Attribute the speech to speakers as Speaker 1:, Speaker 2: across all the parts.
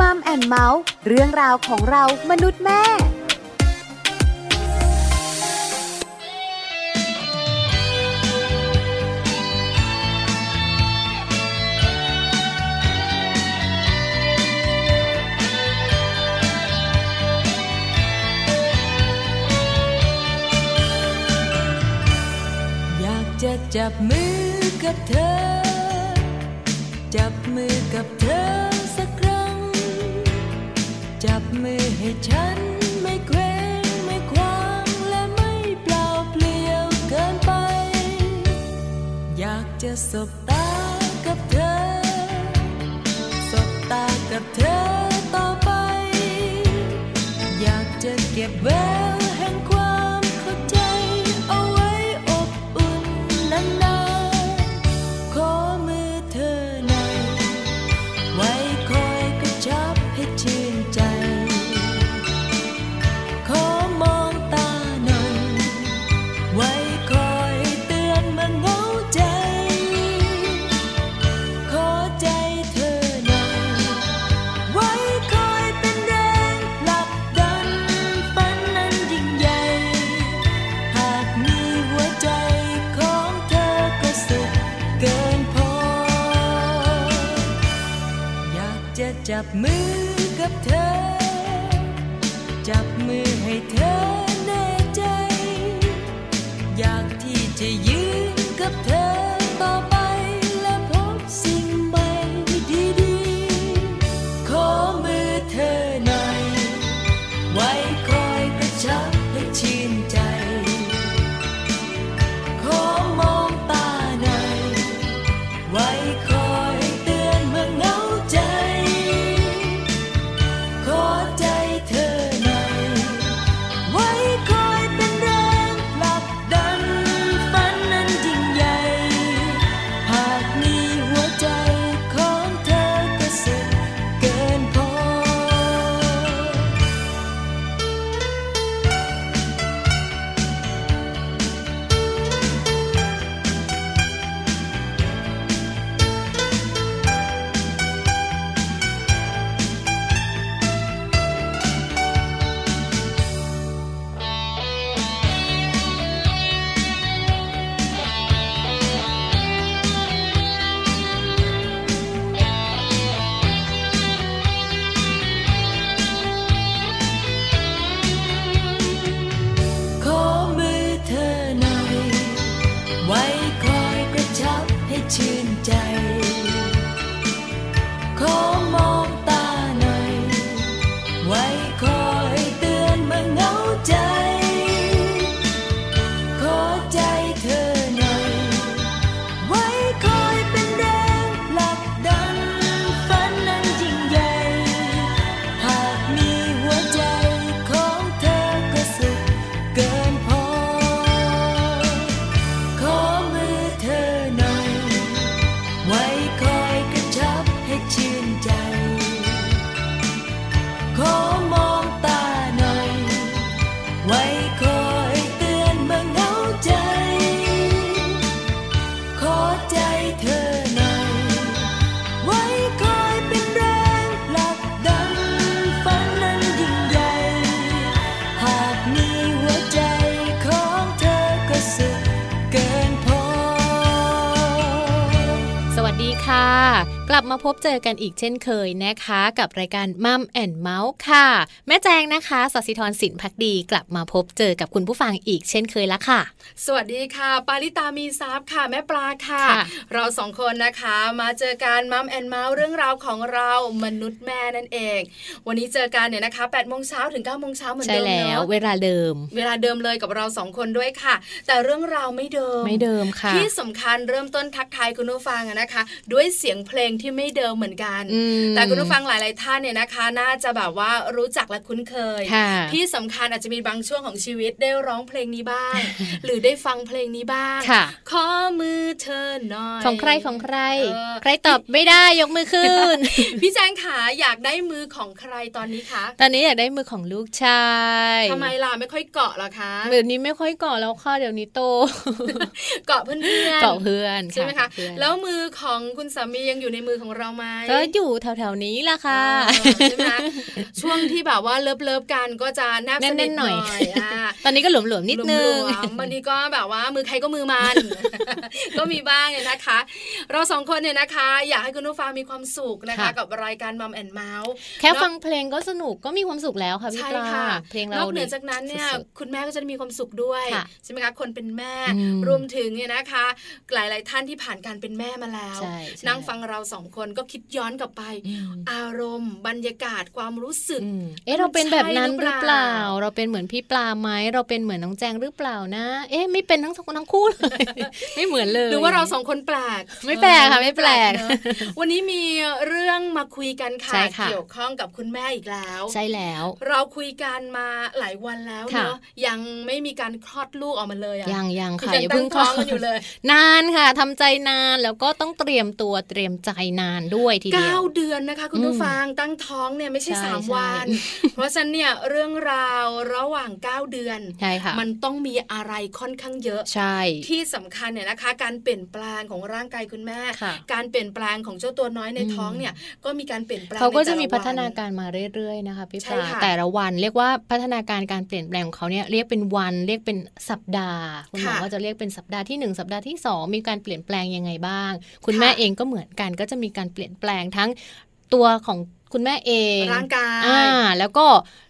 Speaker 1: มัมแอนเมาส์เรื่องราวของเรามนุษย์แม่
Speaker 2: อยากจะจับมือกับเธอ จับมือกับเธอ จับมือให้ฉันไม่เคว้งไม่คว้างและไม่เปล่าเปลี่ยวเกินไป อยากจะสบตากับเธอ สบตากับเธอ จะจับมือ ลับมาพบเจอกันอีกเช่นเคยนะคะ
Speaker 3: กับรายการ Mum and Mouth ค่ะ แม่แจงนะคะสศิธรสินพักดีกลับมาพบเจอกับคุณผู้ฟังอีกเช่นเคยแล้วค่ะ
Speaker 4: สวัสดีค่ะ ปาริตามีซับค่ะ แม่ปลาค่ะ
Speaker 3: ค่ะ
Speaker 4: เราสองคนนะคะ มาเจอกัน Mum and Mouth เรื่องราวของเรามนุษย์แม่นั่นเอง วันนี้เจอกันเนี่ยนะคะ8ปดโมงเช้าถึง9ก้าโมงเช้าเหมือน
Speaker 3: ใช่
Speaker 4: เดิม
Speaker 3: แล้ว
Speaker 4: เนาะ
Speaker 3: เวลาเดิม
Speaker 4: เวลาเดิมเลยกับเราสองคนด้วยค่ะ แต่เรื่องราวไม่เดิม
Speaker 3: ไม่เดิมค่ะ
Speaker 4: ที่สำคัญเริ่มต้นทักทายคุณผู้ฟังอะนะคะ ด้วยเสียงเพลงที่ไม่เดิมเหมือนกัน
Speaker 3: อืม
Speaker 4: แต่คุณผู้ฟังหลาย ๆ ท่านเนี่ยนะคะ น่าจะแบบว่ารู้จักและคุ้นเคย
Speaker 3: ค่ะ
Speaker 4: ที่สำคัญอาจจะมีบางช่วงของชีวิตได้ร้องเพลงนี้บ้าง หรือได้ฟังเพลงนี้บ้าง
Speaker 3: ค่ะ
Speaker 4: ขอมือเธอหน่อย
Speaker 3: ของใครของใคร
Speaker 4: เออ
Speaker 3: ใครตอบไม่ได้ยกมือขึ้น
Speaker 4: พี่แจงขาอยากได้มือของใครตอนนี้คะ
Speaker 3: ตอนนี้อยากได้มือของลูกชาย
Speaker 4: ทำไมล่ะไม่ค่อยเกาะเหรอคะ
Speaker 3: เดี๋ยวนี้ไม่ค่อยเกาะแล้วค่ะเดี๋ยวนี้โต
Speaker 4: เกาะเพื่อนๆ
Speaker 3: เกาะเพื่อน
Speaker 4: ใช่ไหมคะ
Speaker 3: เพื่อน
Speaker 4: แล้วมือของคุณสามียังอยู่ในมือของเราไหม
Speaker 3: ก็อยู่แถวๆนี้แหละค่ะ
Speaker 4: เออใช่ไหมช่วงที่แบบว่า love love ๆกันก็จะแนบสนิ
Speaker 3: แน่
Speaker 4: ท
Speaker 3: นๆ
Speaker 4: ห
Speaker 3: หน่
Speaker 4: น่
Speaker 3: อ
Speaker 4: อยยอ่า
Speaker 3: ตอนนี้ก็หลวมๆนิดนึง
Speaker 4: หลวมๆบางทีก็แบบว่ามือใครก็มือมัน ก็มีบ้างเนี่ยนะคะ เราสองคนเนี่ยนะคะ อยากให้คุณผู้ฟังมีความสุขนะคะ
Speaker 3: ค่ะ
Speaker 4: กับรายการ Mum and Mouth
Speaker 3: แค่ฟังเพลงก็สนุกก็มีความสุขแล้วค่ะพี่
Speaker 4: ใช่
Speaker 3: ปลา
Speaker 4: ค่ะ
Speaker 3: เพลงเราน
Speaker 4: อกเหนือจากนั้นเนี่ย
Speaker 3: สุด
Speaker 4: คุณแม่ก็จะได้มีความสุขด้วย
Speaker 3: ค่ะ
Speaker 4: ใช่ไหมคะคนเป็นแม่
Speaker 3: อืม
Speaker 4: รวมถึงเนี่ยนะคะ หลาย ๆ ท่านที่ผ่านการเป็นแม่มาแล้ว
Speaker 3: ใช่ใช่
Speaker 4: นั่งฟังเราสองคนก็คิดย้อนกลับไป
Speaker 3: อืม
Speaker 4: อารมณ์ บรรยากาศความรู้สึก
Speaker 3: อืมเอ๊ะเราเป็นแบบนั้นหรือเปล่า
Speaker 4: ใช่หรือเปล่า
Speaker 3: เราเป็นเหมือนพี่ปลาไหมเราเป็นเหมือนน้องแจงหรือเปล่านะ เอ๊ะไม่เป็นทั้งสองทั้งคู่เลยไม่เหมือนเลย
Speaker 4: หรือว่าเราสองคนแปลก
Speaker 3: ไม่แปลกค่ะไม่แปลก
Speaker 4: เนอะวันนี้มีเรื่องมาคุยกันค่ะ
Speaker 3: ใช่ค่ะ
Speaker 4: เกี่ยวข้องกับคุณแม่อีกแล้ว
Speaker 3: ใช่แล้ว
Speaker 4: เราคุยกันมาหลายวันแล้ว
Speaker 3: ค่ะ
Speaker 4: เนอะยังไม่มีการคลอดลูกออกมาเลยอะ
Speaker 3: ยังยัง
Speaker 4: คือ
Speaker 3: ค่ะ
Speaker 4: ยัง
Speaker 3: อย่า
Speaker 4: ตั้
Speaker 3: เพิ่
Speaker 4: ง
Speaker 3: ง
Speaker 4: ท้อง
Speaker 3: เข้า
Speaker 4: กันอยู่เลย
Speaker 3: นานค่ะทำใจนานแล้วก็ต้องเตรียมตัวเตรียมใจนานด้วยทีเดีย
Speaker 4: เก้าวเดือนนะคะ คุณผู้ฟังตั้งท้องเนี่ยไม่ใช่
Speaker 3: ใช่
Speaker 4: สาม
Speaker 3: ใช่
Speaker 4: วัน เพราะฉะนั้นเนี่ยเรื่องราวระหว่างเก้าเดือน
Speaker 3: ใช่ค่ะ
Speaker 4: มันต้องมีอะไรค่อนข้างเยอะ
Speaker 3: ใช่
Speaker 4: ที่สำคัญเนี่ยนะคะ การเปลี่ยนแปลงของร่างกายคุณแม่
Speaker 3: ค่ะ
Speaker 4: การเปลี่ยนแปลงของเจ้าตัวน้อยใน
Speaker 3: อืม
Speaker 4: ท้องเนี่ยก็มีการเปลี่ยนแปลง
Speaker 3: เขาก็
Speaker 4: ใน
Speaker 3: จะ
Speaker 4: แต่ล
Speaker 3: มีพัฒนา
Speaker 4: วัน
Speaker 3: การมาเรื่อยๆนะคะพี่
Speaker 4: ใช่
Speaker 3: ปลา
Speaker 4: ค่ะ
Speaker 3: แต่ละวันเรียกว่าพัฒนาการการเปลี่ยนแปลงของเขาเนี่ยเรียกเป็นวันเรียกเป็นสัปดาห์คุณหมอ
Speaker 4: ค่ะ
Speaker 3: ก็จะเรียกเป็นสัปดาห์ที่หนึ่งสัปดาห์ที่สองมีการเปลี่ยนแปลงยังไงบ้าง คุณแม่
Speaker 4: ค่ะ
Speaker 3: เองก็เหมือนกันก็จะมีการเปลี่ยนแปลงทั้งตัวของคุณแม่เอง
Speaker 4: ร่างกาย
Speaker 3: อ่าแล้วก็อ่า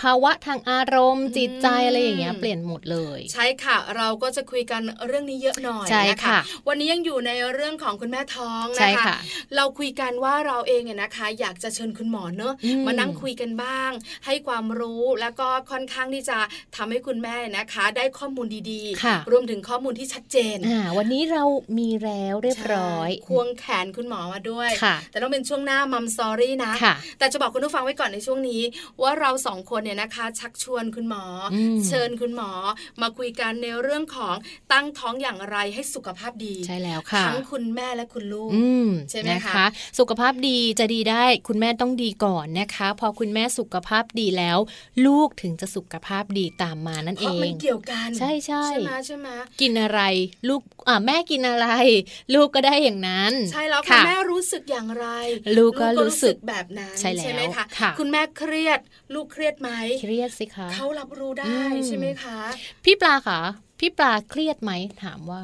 Speaker 3: ภาวะทางอารมณ์ จิตใจ
Speaker 4: อืม
Speaker 3: อะไรอย่างเงี้ยเปลี่ยนหมดเลย
Speaker 4: ใช่ค่ะ เราก็จะคุยกันเรื่องนี้เยอะหน่อย
Speaker 3: ใช่
Speaker 4: น
Speaker 3: ค่ะ
Speaker 4: วันนี้ยังอยู่ในเรื่องของคุณแม่ท้อง
Speaker 3: ใช่
Speaker 4: นะคะ
Speaker 3: ค่ะ
Speaker 4: เราคุยกันว่าเราเองเนี่ยนะคะ อยากจะเชิญคุณหมอเนอะ
Speaker 3: อืม
Speaker 4: มานั่งคุยกันบ้าง ให้ความรู้แล้วก็ค่อนข้างที่จะทำให้คุณแม่นะคะ ได้ข้อมูลดี
Speaker 3: ค่ะ
Speaker 4: รวมถึงข้อมูลที่ชัดเจน
Speaker 3: อ่าวันนี้เรามีแล้วเรียบร้อย
Speaker 4: ใช่ควงแขนคุณหมอมาด้วย
Speaker 3: ค่ะ
Speaker 4: แต่ต้องเป็นช่วงหน้ามัมซอรี่นะ
Speaker 3: ค่ะ
Speaker 4: แต่จะบอกคุณผู้ฟังไว้ก่อนในช่วงนี้ว่าเราสองคนเนี่ยนะคะ ชักชวนคุณหมออ
Speaker 3: ม
Speaker 4: เชิญคุณหมอมาคุยกันในเรื่องของตั้งท้องอย่างไรให้สุขภาพดี
Speaker 3: ใช่แล้วค่ะ
Speaker 4: ทั้งคุณแม่และคุณลูก
Speaker 3: อืม
Speaker 4: ใช่ไหม
Speaker 3: นะคะ
Speaker 4: คะ
Speaker 3: สุขภาพดีจะดีได้คุณแม่ต้องดีก่อนนะคะ พอคุณแม่สุขภาพดีแล้ว ลูกถึงจะสุขภาพดีตามมานั่น
Speaker 4: เพ
Speaker 3: เอ
Speaker 4: ราะมัน
Speaker 3: ง
Speaker 4: เกี่ยวกัน
Speaker 3: ใช่ใช่
Speaker 4: ใช่ไหมใช่ไหม
Speaker 3: กินอะไรลูกอ่าแม่กินอะไร ลูกก็ได้อย่างนั้น
Speaker 4: ใช่แล้วคุณ
Speaker 3: ค่ะ
Speaker 4: แม่รู้สึกอย่างไร
Speaker 3: ลูกก็รู้สึก
Speaker 4: แบบนั้น
Speaker 3: ใช่แล้ว
Speaker 4: ไหมคะ
Speaker 3: ค่ะ
Speaker 4: คุณแม่เครียด ลูกเครียดไหม
Speaker 3: เครียดสิคะ
Speaker 4: เขารับรู้ได้ใช่ไหมคะ
Speaker 3: พี่ปลาค่ะ พี่ปลาเครียดไหมถามว่า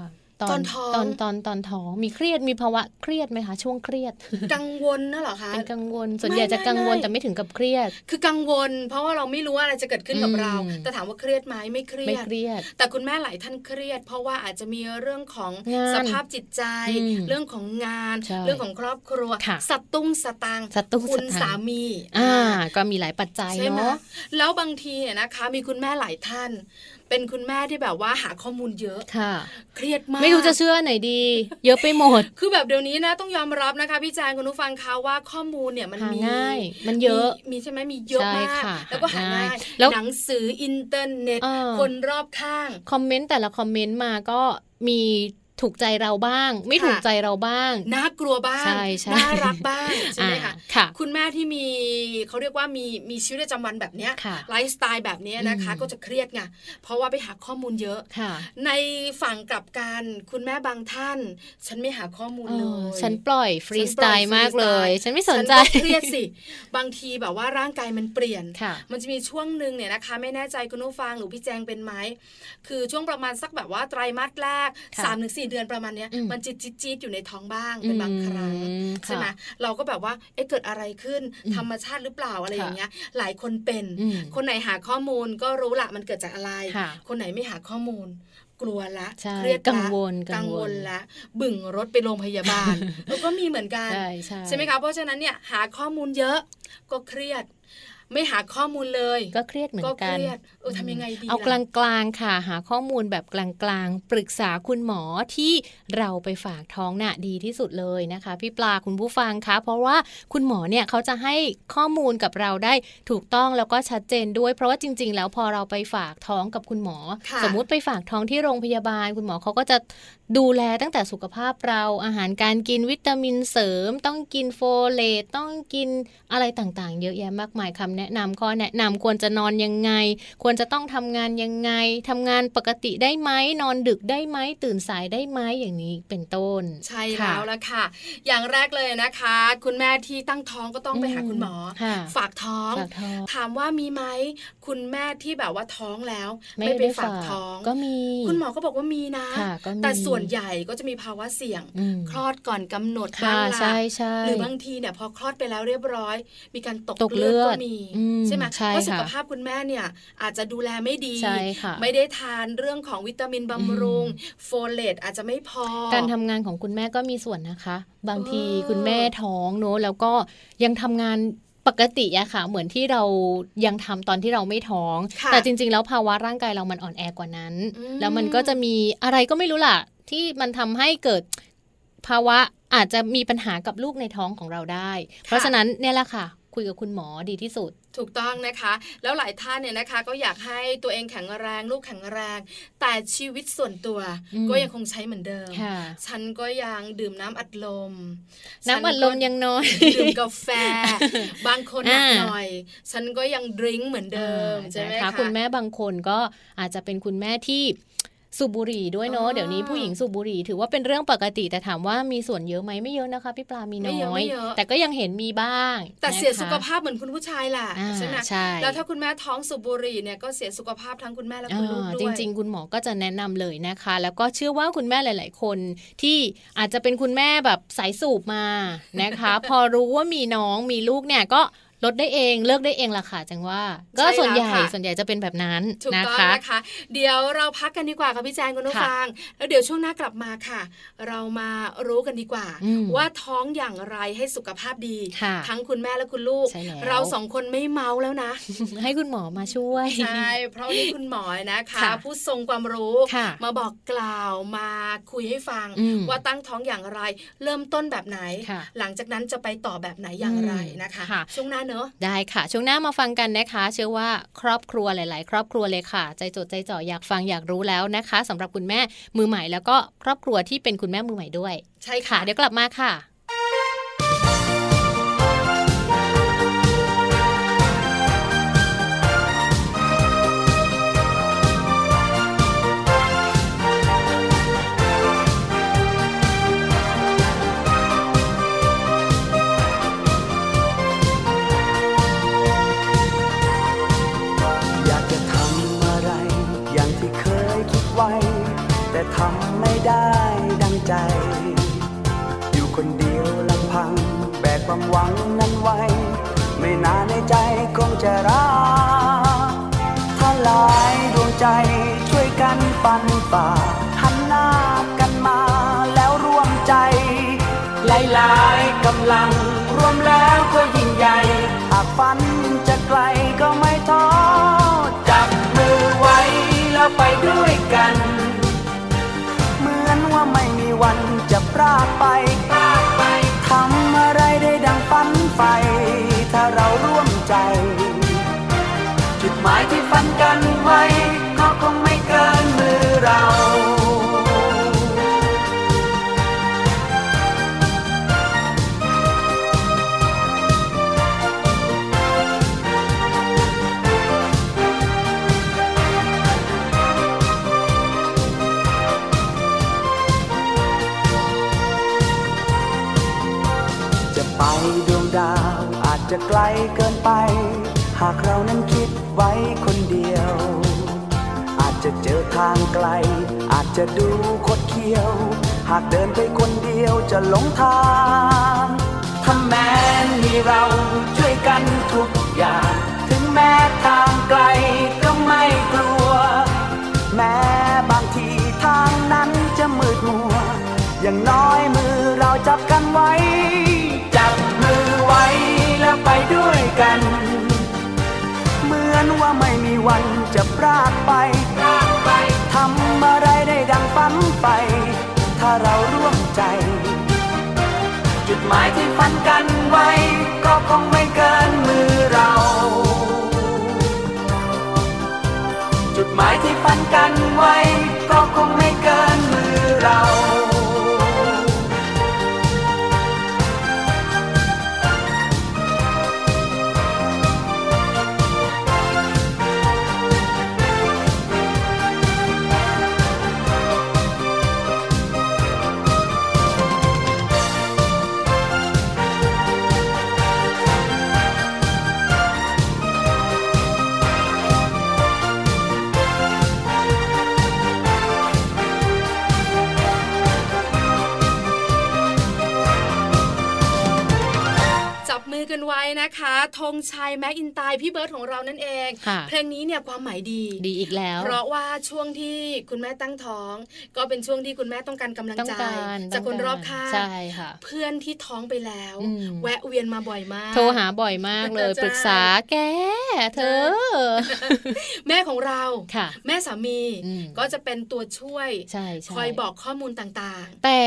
Speaker 3: ต
Speaker 4: ต
Speaker 3: อ
Speaker 4: อนนท้อง
Speaker 3: ตอนตอนตอนท้องมีเครียดมีภาวะเครียดไหมคะช่วงเครียด
Speaker 4: กังวลนะเหรอคะ
Speaker 3: เป็นกังวลส่วนใหญ่จะกังวล
Speaker 4: ไม่
Speaker 3: แต่ไม่ถึงกับเครียด
Speaker 4: คือกังวล เพราะว่าเราไม่รู้ว่าอะไรจะเกิดขึ้นกับ
Speaker 3: อืม
Speaker 4: เรา แต่ถามว่าเครียดไหมไม่เครี
Speaker 3: ไม่
Speaker 4: ยด
Speaker 3: เครียด
Speaker 4: แต่คุณแม่หลายท่านเครียด เพราะว่าอาจจะมีเรื่องของ
Speaker 3: งาน
Speaker 4: สภาพจิตใจ
Speaker 3: อืม
Speaker 4: เรื่องของงาน
Speaker 3: ใช่
Speaker 4: เรื่องของครอบครัว
Speaker 3: ค่ะ
Speaker 4: สตุ้งสตังค์
Speaker 3: สตุ้ง
Speaker 4: คุณ
Speaker 3: สตังค์
Speaker 4: สามี
Speaker 3: อ่าก็มีหลายปัจจัย
Speaker 4: ใช่ไหม
Speaker 3: เนาะ
Speaker 4: แล้วบางทีเนี่ยนะคะ มีคุณแม่หลายท่าน เป็นคุณแม่ที่แบบว่าหาข้อมูลเยอะ
Speaker 3: ค่ะ
Speaker 4: เครียดมาก
Speaker 3: ไม่รู้จะเชื่อไหนดี เยอะไปหมด
Speaker 4: คือแบบเดี๋ยวนี้นะต้องยอมรับนะคะพี่แจงคุณผู้ฟังคะว่าข้อมูลเนี่ยมัน
Speaker 3: หา
Speaker 4: มี
Speaker 3: ง่าย มันเยอะ
Speaker 4: มีมีใช่ไหมมีเยอะ
Speaker 3: ใช่
Speaker 4: มาก
Speaker 3: ค่ะ
Speaker 4: แล้วก็หา
Speaker 3: หาง่าย
Speaker 4: ง่าย
Speaker 3: แล้ว
Speaker 4: หนังสืออินเทอร์เน็ต
Speaker 3: อ่า
Speaker 4: คนรอบข้าง
Speaker 3: คอมเมนต์แต่ละคอมเมนต์มาก็มี ถูกใจเราบ้าง ไม่
Speaker 4: ค่ะ
Speaker 3: ถูกใจเราบ้าง
Speaker 4: น่ากลัวบ้าง
Speaker 3: ใช่ใช่
Speaker 4: น่ารักบ้างใช่ไหมคะ
Speaker 3: อ่าค่ะ
Speaker 4: คุณแม่ที่มีเขาเรียกว่ามีมีชีวิตประจำวันแบบเนี้ย
Speaker 3: ค่ะ
Speaker 4: ไลฟ์สไตล์แบบเนี้ยนะคะ
Speaker 3: อืม
Speaker 4: ก็จะเครียดไงเพราะว่าไปหาข้อมูลเยอะ
Speaker 3: ค่ะ
Speaker 4: ในฝั่งกลับกันคุณแม่บางท่าน ฉันไม่หาข้อมูล
Speaker 3: เอ
Speaker 4: เล
Speaker 3: อยฉันปล่อยฟรีสไตล์มากเลย
Speaker 4: ฉั
Speaker 3: ฉั
Speaker 4: น
Speaker 3: น
Speaker 4: ปล่
Speaker 3: ไม่
Speaker 4: อย
Speaker 3: สนใจ
Speaker 4: ฉัก็เครียดสิ บางทีแบบว่าร่างกายมันเปลี่ยน
Speaker 3: ค่ะ
Speaker 4: มันจะมีช่วงหนึ่งเนี่ยนะคะ ไม่แน่ใจคุณผู้ฟังหรือพี่แจงเป็นไหมคือช่วงประมาณสักแบบว่าไตรมาสแรก
Speaker 3: ค่ะ
Speaker 4: สามถึงสี่เดือนประมาณเนี้ย
Speaker 3: อืม
Speaker 4: มันจิตจิตจิตอยู่ในท้องบ้างเป็นบางครั้ง
Speaker 3: อืม
Speaker 4: ใช่ไหม
Speaker 3: ค่ะ
Speaker 4: เราก็แบบว่าเอ๊ะเกิดอะไรขึ้น
Speaker 3: อืม
Speaker 4: ธรรมชาติหรือเปล่าอะไร
Speaker 3: ค่ะ
Speaker 4: อย่างเงี้ยหลายคนเป็น
Speaker 3: อืม
Speaker 4: คนไหนหาข้อมูลก็รู้ละมันเกิดจากอะไร
Speaker 3: ค่ะ
Speaker 4: คนไหนไม่หาข้อมูลกลัวละ
Speaker 3: ใช่
Speaker 4: เครียดละ
Speaker 3: กังวลกั
Speaker 4: กั
Speaker 3: ง
Speaker 4: ง
Speaker 3: ว
Speaker 4: ว
Speaker 3: ล
Speaker 4: ลละบึ่งรถไปโรงพยาบาลแล้วก็มีเหมือนกัน
Speaker 3: ใช่ใช่
Speaker 4: ใช่ไหมคะเพราะฉะนั้นเนี่ยหาข้อมูลเยอะก็เครียด ไม่หาข้อมูลเลย
Speaker 3: ก็เครียดเหมือน
Speaker 4: ก็
Speaker 3: กั
Speaker 4: เคนรียดเออทำยังไงดี
Speaker 3: เอา
Speaker 4: ล่ะ
Speaker 3: กลางๆค่ะ หาข้อมูลแบบกลางๆ ปรึกษาคุณหมอที่เราไปฝากท้องน่ะดีที่สุดเลยนะคะ พี่ปลาคุณผู้ฟังคะ เพราะว่าคุณหมอเนี่ยเขาจะให้ข้อมูลกับเราได้ถูกต้องแล้วก็ชัดเจนด้วย เพราะว่าจริง ๆ แล้วพอเราไปฝากท้องกับคุณหมอ
Speaker 4: ค่ะ
Speaker 3: สมมุติไปฝากท้องที่โรงพยาบาล คุณหมอเขาก็จะดูแลตั้งแต่สุขภาพเราอาหารการกินวิตามินเสริม ต้องกินโฟเลตต้องกินอะไรต่างๆ เยอะแยะมากมายคำแนะนะนำข้อแนะนำควรจะนอนยังไง ควรจะต้องทำงานยังไงทำงานปกติได้ไหมนอนดึกได้ไหมตื่นสายได้ไหมอย่างนี้เป็นต้น
Speaker 4: ใช่
Speaker 3: ค่ะ
Speaker 4: แล้วละค่ะ อย่างแรกเลยนะคะ คุณแม่ที่ตั้งท้องก็ต้องไปหาคุณหมอ
Speaker 3: ค่ะ
Speaker 4: ฝากท้อง
Speaker 3: ฝากท้อง
Speaker 4: ถามว่ามีไหมคุณแม่ที่แบบว่าท้องแล้ว
Speaker 3: ไม่
Speaker 4: ไป
Speaker 3: ได้
Speaker 4: ฝาก
Speaker 3: ฝาก
Speaker 4: ท้อง
Speaker 3: ก็มี
Speaker 4: คุณหมอก็บอกว่ามีนะ
Speaker 3: ค่ะก็มี
Speaker 4: แต่ส่วนใหญ่ก็จะมีภาวะเสี่ยง
Speaker 3: อืม
Speaker 4: คลอดก่อนกำหนด
Speaker 3: ค่ะ
Speaker 4: บ้างล่ะ
Speaker 3: ใช่ใช่
Speaker 4: หรือบางทีเนี่ยพอคลอดไปแล้วเรียบร้อย มีการตก
Speaker 3: ตกเลือด
Speaker 4: ก็มี
Speaker 3: อืม
Speaker 4: ใช่ไหม
Speaker 3: ใช่
Speaker 4: เพราะสุข
Speaker 3: ค่ะ
Speaker 4: ภาพคุณแม่เนี่ยอาจจะดูแลไม่ดี
Speaker 3: ใช่ค่ะ
Speaker 4: ไม่ได้ทานเรื่องของวิตามินบำรุง โฟเลตอาจจะไม่พอ
Speaker 3: การทำงานของคุณแม่ก็มีส่วนนะคะ บางที
Speaker 4: เออ
Speaker 3: คุณแม่ท้องเนอะแล้วก็ยังทำงานปกติอะค่ะ เหมือนที่เรายังทำตอนที่เราไม่ท้อง
Speaker 4: ค่ะ
Speaker 3: แต่จริง ๆ แล้วภาวะร่างกายเรามันอ่อนแอกว่านั้น
Speaker 4: อืม
Speaker 3: แล้วมันก็จะมีอะไรก็ไม่รู้ล่ะ ที่มันทำให้เกิดภาวะอาจจะมีปัญหากับลูกในท้องของเราได้ เพราะฉะนั้นเนี่ยแหละค่ะ คุยกับคุณหมอดีที่สุด
Speaker 4: ถูกต้องนะคะ แล้วหลายท่านเนี่ยนะคะ ก็อยากให้ตัวเองแข็งแรงลูกแข็งแรง แต่ชีวิตส่วนตัว
Speaker 3: อืม
Speaker 4: ก็ยังคงใช้เหมือนเดิม
Speaker 3: ค่ะ
Speaker 4: ฉันก็ยังดื่มน้ำอัดลม
Speaker 3: น้ำอัดลมยังน้อย
Speaker 4: ฉันก็ดื่มกาแฟ บางคนหนัก
Speaker 3: อ่า
Speaker 4: หน่อย ฉันก็ยังดื่มเหมือนเดิม
Speaker 3: อ่า
Speaker 4: ใช่ไหม
Speaker 3: นะคะ
Speaker 4: คะ
Speaker 3: คุณแม่บางคนก็อาจจะเป็นคุณแม่ที่ สูบบุหรี่ด้วยเนาะ
Speaker 4: อ๋อ
Speaker 3: เดี๋ยวนี้ผู้หญิงสูบบุหรี่ถือว่าเป็นเรื่องปกติ แต่ถามว่ามีส่วนเยอะไหมไม่เยอะนะคะพี่ปลามี
Speaker 4: ไม่
Speaker 3: น้
Speaker 4: เยอะ
Speaker 3: อ
Speaker 4: ไม่
Speaker 3: ย
Speaker 4: เยอะ
Speaker 3: แต่ก็ยังเห็นมีบ้าง
Speaker 4: แต่
Speaker 3: นะคะ
Speaker 4: เสียสุขภาพเหมือนคุณผู้ชายแหละ
Speaker 3: อ่า
Speaker 4: ใช่ไหม
Speaker 3: ใช่
Speaker 4: แล้วถ้าคุณแม่ท้องสูบบุหรี่เนี่ยก็เสียสุขภาพทั้งคุณแม่และคุณลูก
Speaker 3: อ่า
Speaker 4: ด้วย
Speaker 3: จริง ๆ คุณหมอก็จะแนะนำเลยนะคะ แล้วก็เชื่อว่าคุณแม่หลาย ๆ คนที่อาจจะเป็นคุณแม่แบบสายสูบมานะคะ พอรู้ว่ามีน้องมีลูกเนี่ยก็ ลดได้เองเลิกได้เองล่ะค่ะจังว่า ก็
Speaker 4: ใช่
Speaker 3: ส่วนใหญ่
Speaker 4: แล้วค่ะ
Speaker 3: ส่วนใหญ่จะเป็นแบบนั้น
Speaker 4: ถูก
Speaker 3: นะ
Speaker 4: ต้อง
Speaker 3: คะ
Speaker 4: นะคะ เดี๋ยวเราพักกันดีกว่าค่ะพี่แจงคุณผู้
Speaker 3: ค่ะ
Speaker 4: ฟัง แล้วเดี๋ยวช่วงหน้ากลับมาค่ะ เรามารู้กันดีกว่า
Speaker 3: อืม
Speaker 4: ว่าท้องอย่างไรให้สุขภาพดี
Speaker 3: ค่ะ
Speaker 4: ทั้งคุณแม่และคุณลูก
Speaker 3: ใช่แล้ว
Speaker 4: เราสองคนไม่เมาแล้วนะ
Speaker 3: ให้คุณหมอมาช่วย
Speaker 4: ใช่เพราะวันนี้คุณหมอนะคะ
Speaker 3: ค่ะ
Speaker 4: ผู้ทรงความรู้
Speaker 3: ค่ะ
Speaker 4: มาบอกกล่าวมาคุยให้ฟัง
Speaker 3: อืม
Speaker 4: ว่าตั้งท้องอย่างไร เริ่มต้นแบบไหน
Speaker 3: ค่ะ
Speaker 4: หลังจากนั้นจะไปต่อแบบไหนอย่างไร
Speaker 3: อืม
Speaker 4: นะคะ
Speaker 3: ค่ะ
Speaker 4: ช่วงหน้าเนอะ
Speaker 3: ได้ค่ะ ช่วงหน้ามาฟังกันนะคะ เชื่อว่าครอบครัวหลาย ๆ ครอบครัวเลยค่ะ ใจจดใจจ่ออยากฟังอยากรู้แล้วนะคะสำหรับคุณแม่มือใหม่แล้วก็ครอบครัวที่เป็นคุณแม่มือใหม่ด้วย
Speaker 4: ใช่
Speaker 3: ค่ะ
Speaker 4: ค่ะ
Speaker 3: เดี๋ยวกลับมาค่ะ
Speaker 5: แต่ทำไม่ได้ดังใจ อยู่คนเดียวลำพัง แบกความหวังนั้นไว้ ไม่นานในใจคงจะรักถ้าหลายดวงใจช่วยกันปันฝ่าหันหน้ากันมาแล้วร่วมใจ หลายๆกำลังรวมแล้วก็ยิ่งใหญ่หากฝันจะไกลก็ไม่ วันจะพรากไปพรากไปทำอะไรได้ดังฝันไฟถ้าเราร่วมใจ จุดหมายที่ฝันกันไว้ก็คงไม่เกินมือเรา ดวงดาวอาจจะไกลเกินไป หากเรานั้นคิดไว้คนเดียว อาจจะเจอทางไกล อาจจะดูคดเคี้ยว หากเดินไปคนเดียวจะหลงทางถ้าแม้นมีเราช่วยกันทุกอย่าง ถึงแม้ทางไกลก็ไม่กลัว แม้บางทีทางนั้นจะมืดมัว อย่างน้อยมือเราจับกันไว้ กัน เหมือนว่าไม่มีวันจะพรากไปพรากไปทำอะไรได้ดังฝันไป ถ้าเราร่วมใจ จุดหมายที่ฝันกันไว้ ก็คงไม่เกินมือเรา จุดหมายที่ฝันกันไว้ ก็คงไม่เกินมือเรา
Speaker 4: ไว้นะคะธงชัยแม็กอินไตพี่เบิร์ดของเรานั่นเอง
Speaker 3: ค่ะ
Speaker 4: เพลงนี้เนี่ยความหมายดี
Speaker 3: ดีอีกแล้ว
Speaker 4: เพราะว่าช่วงที่คุณแม่ตั้งท้อง ก็เป็นช่วงที่คุณแม่ต้องการกำลัง
Speaker 3: ต้อง
Speaker 4: ใจ
Speaker 3: การ
Speaker 4: จากคน
Speaker 3: ต้ง
Speaker 4: รอบข้าง
Speaker 3: ใช่ค่ะ
Speaker 4: เพื่อนที่ท้องไปแล้ว
Speaker 3: อืม
Speaker 4: แวะเวียนมาบ่อยมาก
Speaker 3: โทรหาบ่อยมากเลย
Speaker 4: ใช่
Speaker 3: ปรึกษาแกเธอ
Speaker 4: แม่ของเรา
Speaker 3: ค่ะ
Speaker 4: แม่สามี
Speaker 3: อืม
Speaker 4: ก็จะเป็นตัวช่วย
Speaker 3: ใช่ใช่
Speaker 4: คอยบอกข้อมูลต่าง
Speaker 3: แต่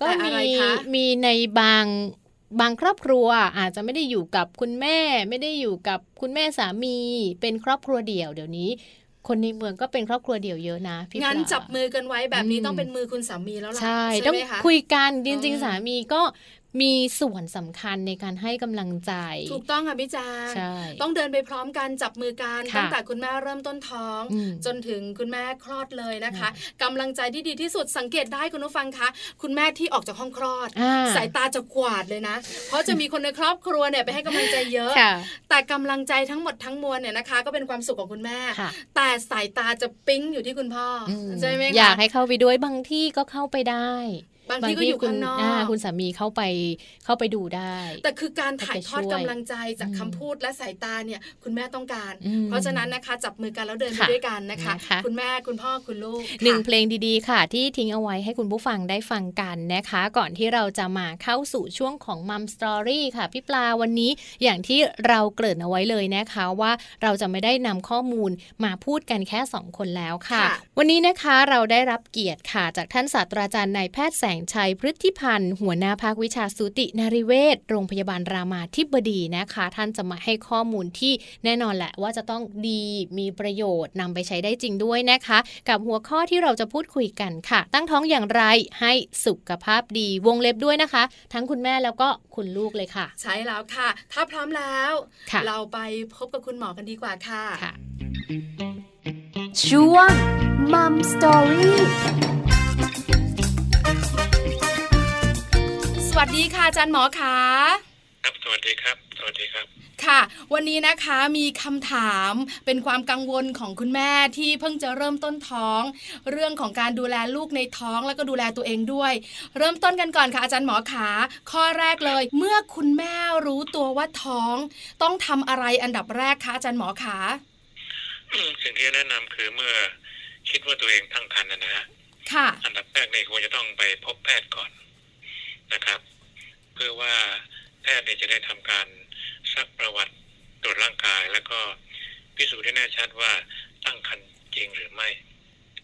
Speaker 3: ก็
Speaker 4: แต่อะไร
Speaker 3: มี
Speaker 4: คะ
Speaker 3: มีในบาง บางครอบครัวอาจจะไม่ได้อยู่กับคุณแม่ ไม่ได้อยู่กับคุณแม่สามี เป็นครอบครัวเดี่ยวเดี๋ยวนี้คนในเมืองก็เป็นครอบครัวเดี่ยวเยอะนะพี่
Speaker 4: ๆงั้น
Speaker 3: ปลา
Speaker 4: จับมือกันไว้แบบนี้
Speaker 3: อืม
Speaker 4: ต้องเป็นมือคุณสามีแล้วล่ะ
Speaker 3: ใช่
Speaker 4: ใช่
Speaker 3: ต้อง
Speaker 4: ไหมคะ
Speaker 3: คุยกันจ
Speaker 4: อื
Speaker 3: ริง
Speaker 4: ม
Speaker 3: ๆสามีก็ มีส่วนสำคัญในการให้กำลังใจ
Speaker 4: ถูกต้องค่ะพี่จาง
Speaker 3: ใช่
Speaker 4: ต้องเดินไปพร้อมกันจับมือกัน
Speaker 3: ค่ะ
Speaker 4: ตั้งแต่คุณแม่เริ่มต้นท้อง
Speaker 3: อืม
Speaker 4: จนถึงคุณแม่คลอดเลยนะคะ
Speaker 3: อื
Speaker 4: กำลังใจที่ดีที่สุดสังเกตได้คุณผู้ฟังคะคุณแม่ที่ออกจากห้องคลอด
Speaker 3: อ่า
Speaker 4: สายตาจะกวาดเลยนะ เพราะจะมีคนในครอบครัวเนี่ยไปให้กำลังใจเยอะ
Speaker 3: ค่ะ
Speaker 4: แต่กำลังใจทั้งหมดทั้งมวลเนี่ยนะคะ ก็เป็นความสุขของคุณแม่
Speaker 3: ค่ะ
Speaker 4: แต่สายตาจะปิ๊งอยู่ที่คุณพ่ออ
Speaker 3: อืม
Speaker 4: ใช่ไหมคะ
Speaker 3: อยากให้เข้าไปด้วยบางที่ก็เข้าไปได้
Speaker 4: บางทีก็อยู่
Speaker 3: คุณ
Speaker 4: ข้างนอก
Speaker 3: อ่าคุณสามีเข้าไปเข้าไปดูได้
Speaker 4: แต่คือการถ่ายทอด
Speaker 3: ให้ไปช่วย
Speaker 4: กำลังใจจาก
Speaker 3: อืม
Speaker 4: คำพูดและสายตาเนี่ยคุณแม่ต้องการ
Speaker 3: อืม
Speaker 4: เพราะฉะนั้นนะคะ จับมือกันแล้วเดินไป
Speaker 3: ค่ะ
Speaker 4: ด้วยกันนะคะ
Speaker 3: นะคะ
Speaker 4: คุณแม่คุณพ่อคุณลูก
Speaker 3: หนึ่ง
Speaker 4: ค่ะ
Speaker 3: เพลงดีๆ ค่ะ ที่ทิ้งเอาไว้ให้คุณผู้ฟังได้ฟังกันนะคะ ก่อนที่เราจะมาเข้าสู่ช่วงของ Mum Story ค่ะพี่ปลาวันนี้อย่างที่เราเกริ่นเอาไว้เลยนะคะว่าเราจะไม่ได้นำข้อมูลมาพูดกันแค่ 2 คนแล้วค่ะ
Speaker 4: ค่ะ
Speaker 3: วันนี้นะคะเราได้รับเกียรติค่ะจากท่านศาสตราจารย์นายแพทย์แสงชัยพฤทธิพันธ์หัวหน้าภาควิชาสูตินารีเวชโรงพยาบาลรามาธิบดีนะคะ ท่านจะมาให้ข้อมูลที่แน่นอนแหละว่าจะต้องดีมีประโยชน์นำไปใช้ได้จริงด้วยนะคะ กับหัวข้อที่เราจะพูดคุยกันค่ะ ตั้งท้องอย่างไรให้สุขภาพดีวงเล็บด้วยนะคะ ทั้งคุณแม่แล้วก็คุณลูกเลยค่ะ
Speaker 4: ใช่แล้วค่ะ ถ้าพร้อมแล้ว
Speaker 3: ค่ะ
Speaker 4: เราไปพบกับคุณหมอกันดีกว่าค่ะ
Speaker 3: ค่ะ
Speaker 1: ช่วงมัมสตอรี่
Speaker 4: วัสดีค่ะอาจารย์หมอขา
Speaker 6: ครับสวัสดีครับ สวัสดีครับ
Speaker 4: ค่ะ วันนี้นะคะมีคำถามเป็นความกังวลของคุณแม่ที่เพิ่งจะเริ่มต้นท้อง เรื่องของการดูแลลูกในท้องแล้วก็ดูแลตัวเองด้วย เริ่มต้นกันก่อนค่ะ อาจารย์หมอขาข้อแรกเลย เมื่อคุณแม่รู้ตัวว่าท้อง ต้องทำอะไรอันดับแรกคะอาจารย์หมอขา
Speaker 6: สิ่งที่แนะนำคือเมื่อคิดว่าตัวเองตั้งครรภ์นะนะฮะ
Speaker 4: ค่ะ
Speaker 6: อันดับแรกเนี่ยควรจะต้องไปพบแพทย์ก่อนนะครับ เพื่อว่าแพทย์เนี่ยจะได้ทำการซักประวัติตรวจร่างกาย แล้วก็พิสูจน์ให้แน่ชัดว่าตั้งครรภ์จริงหรือไม่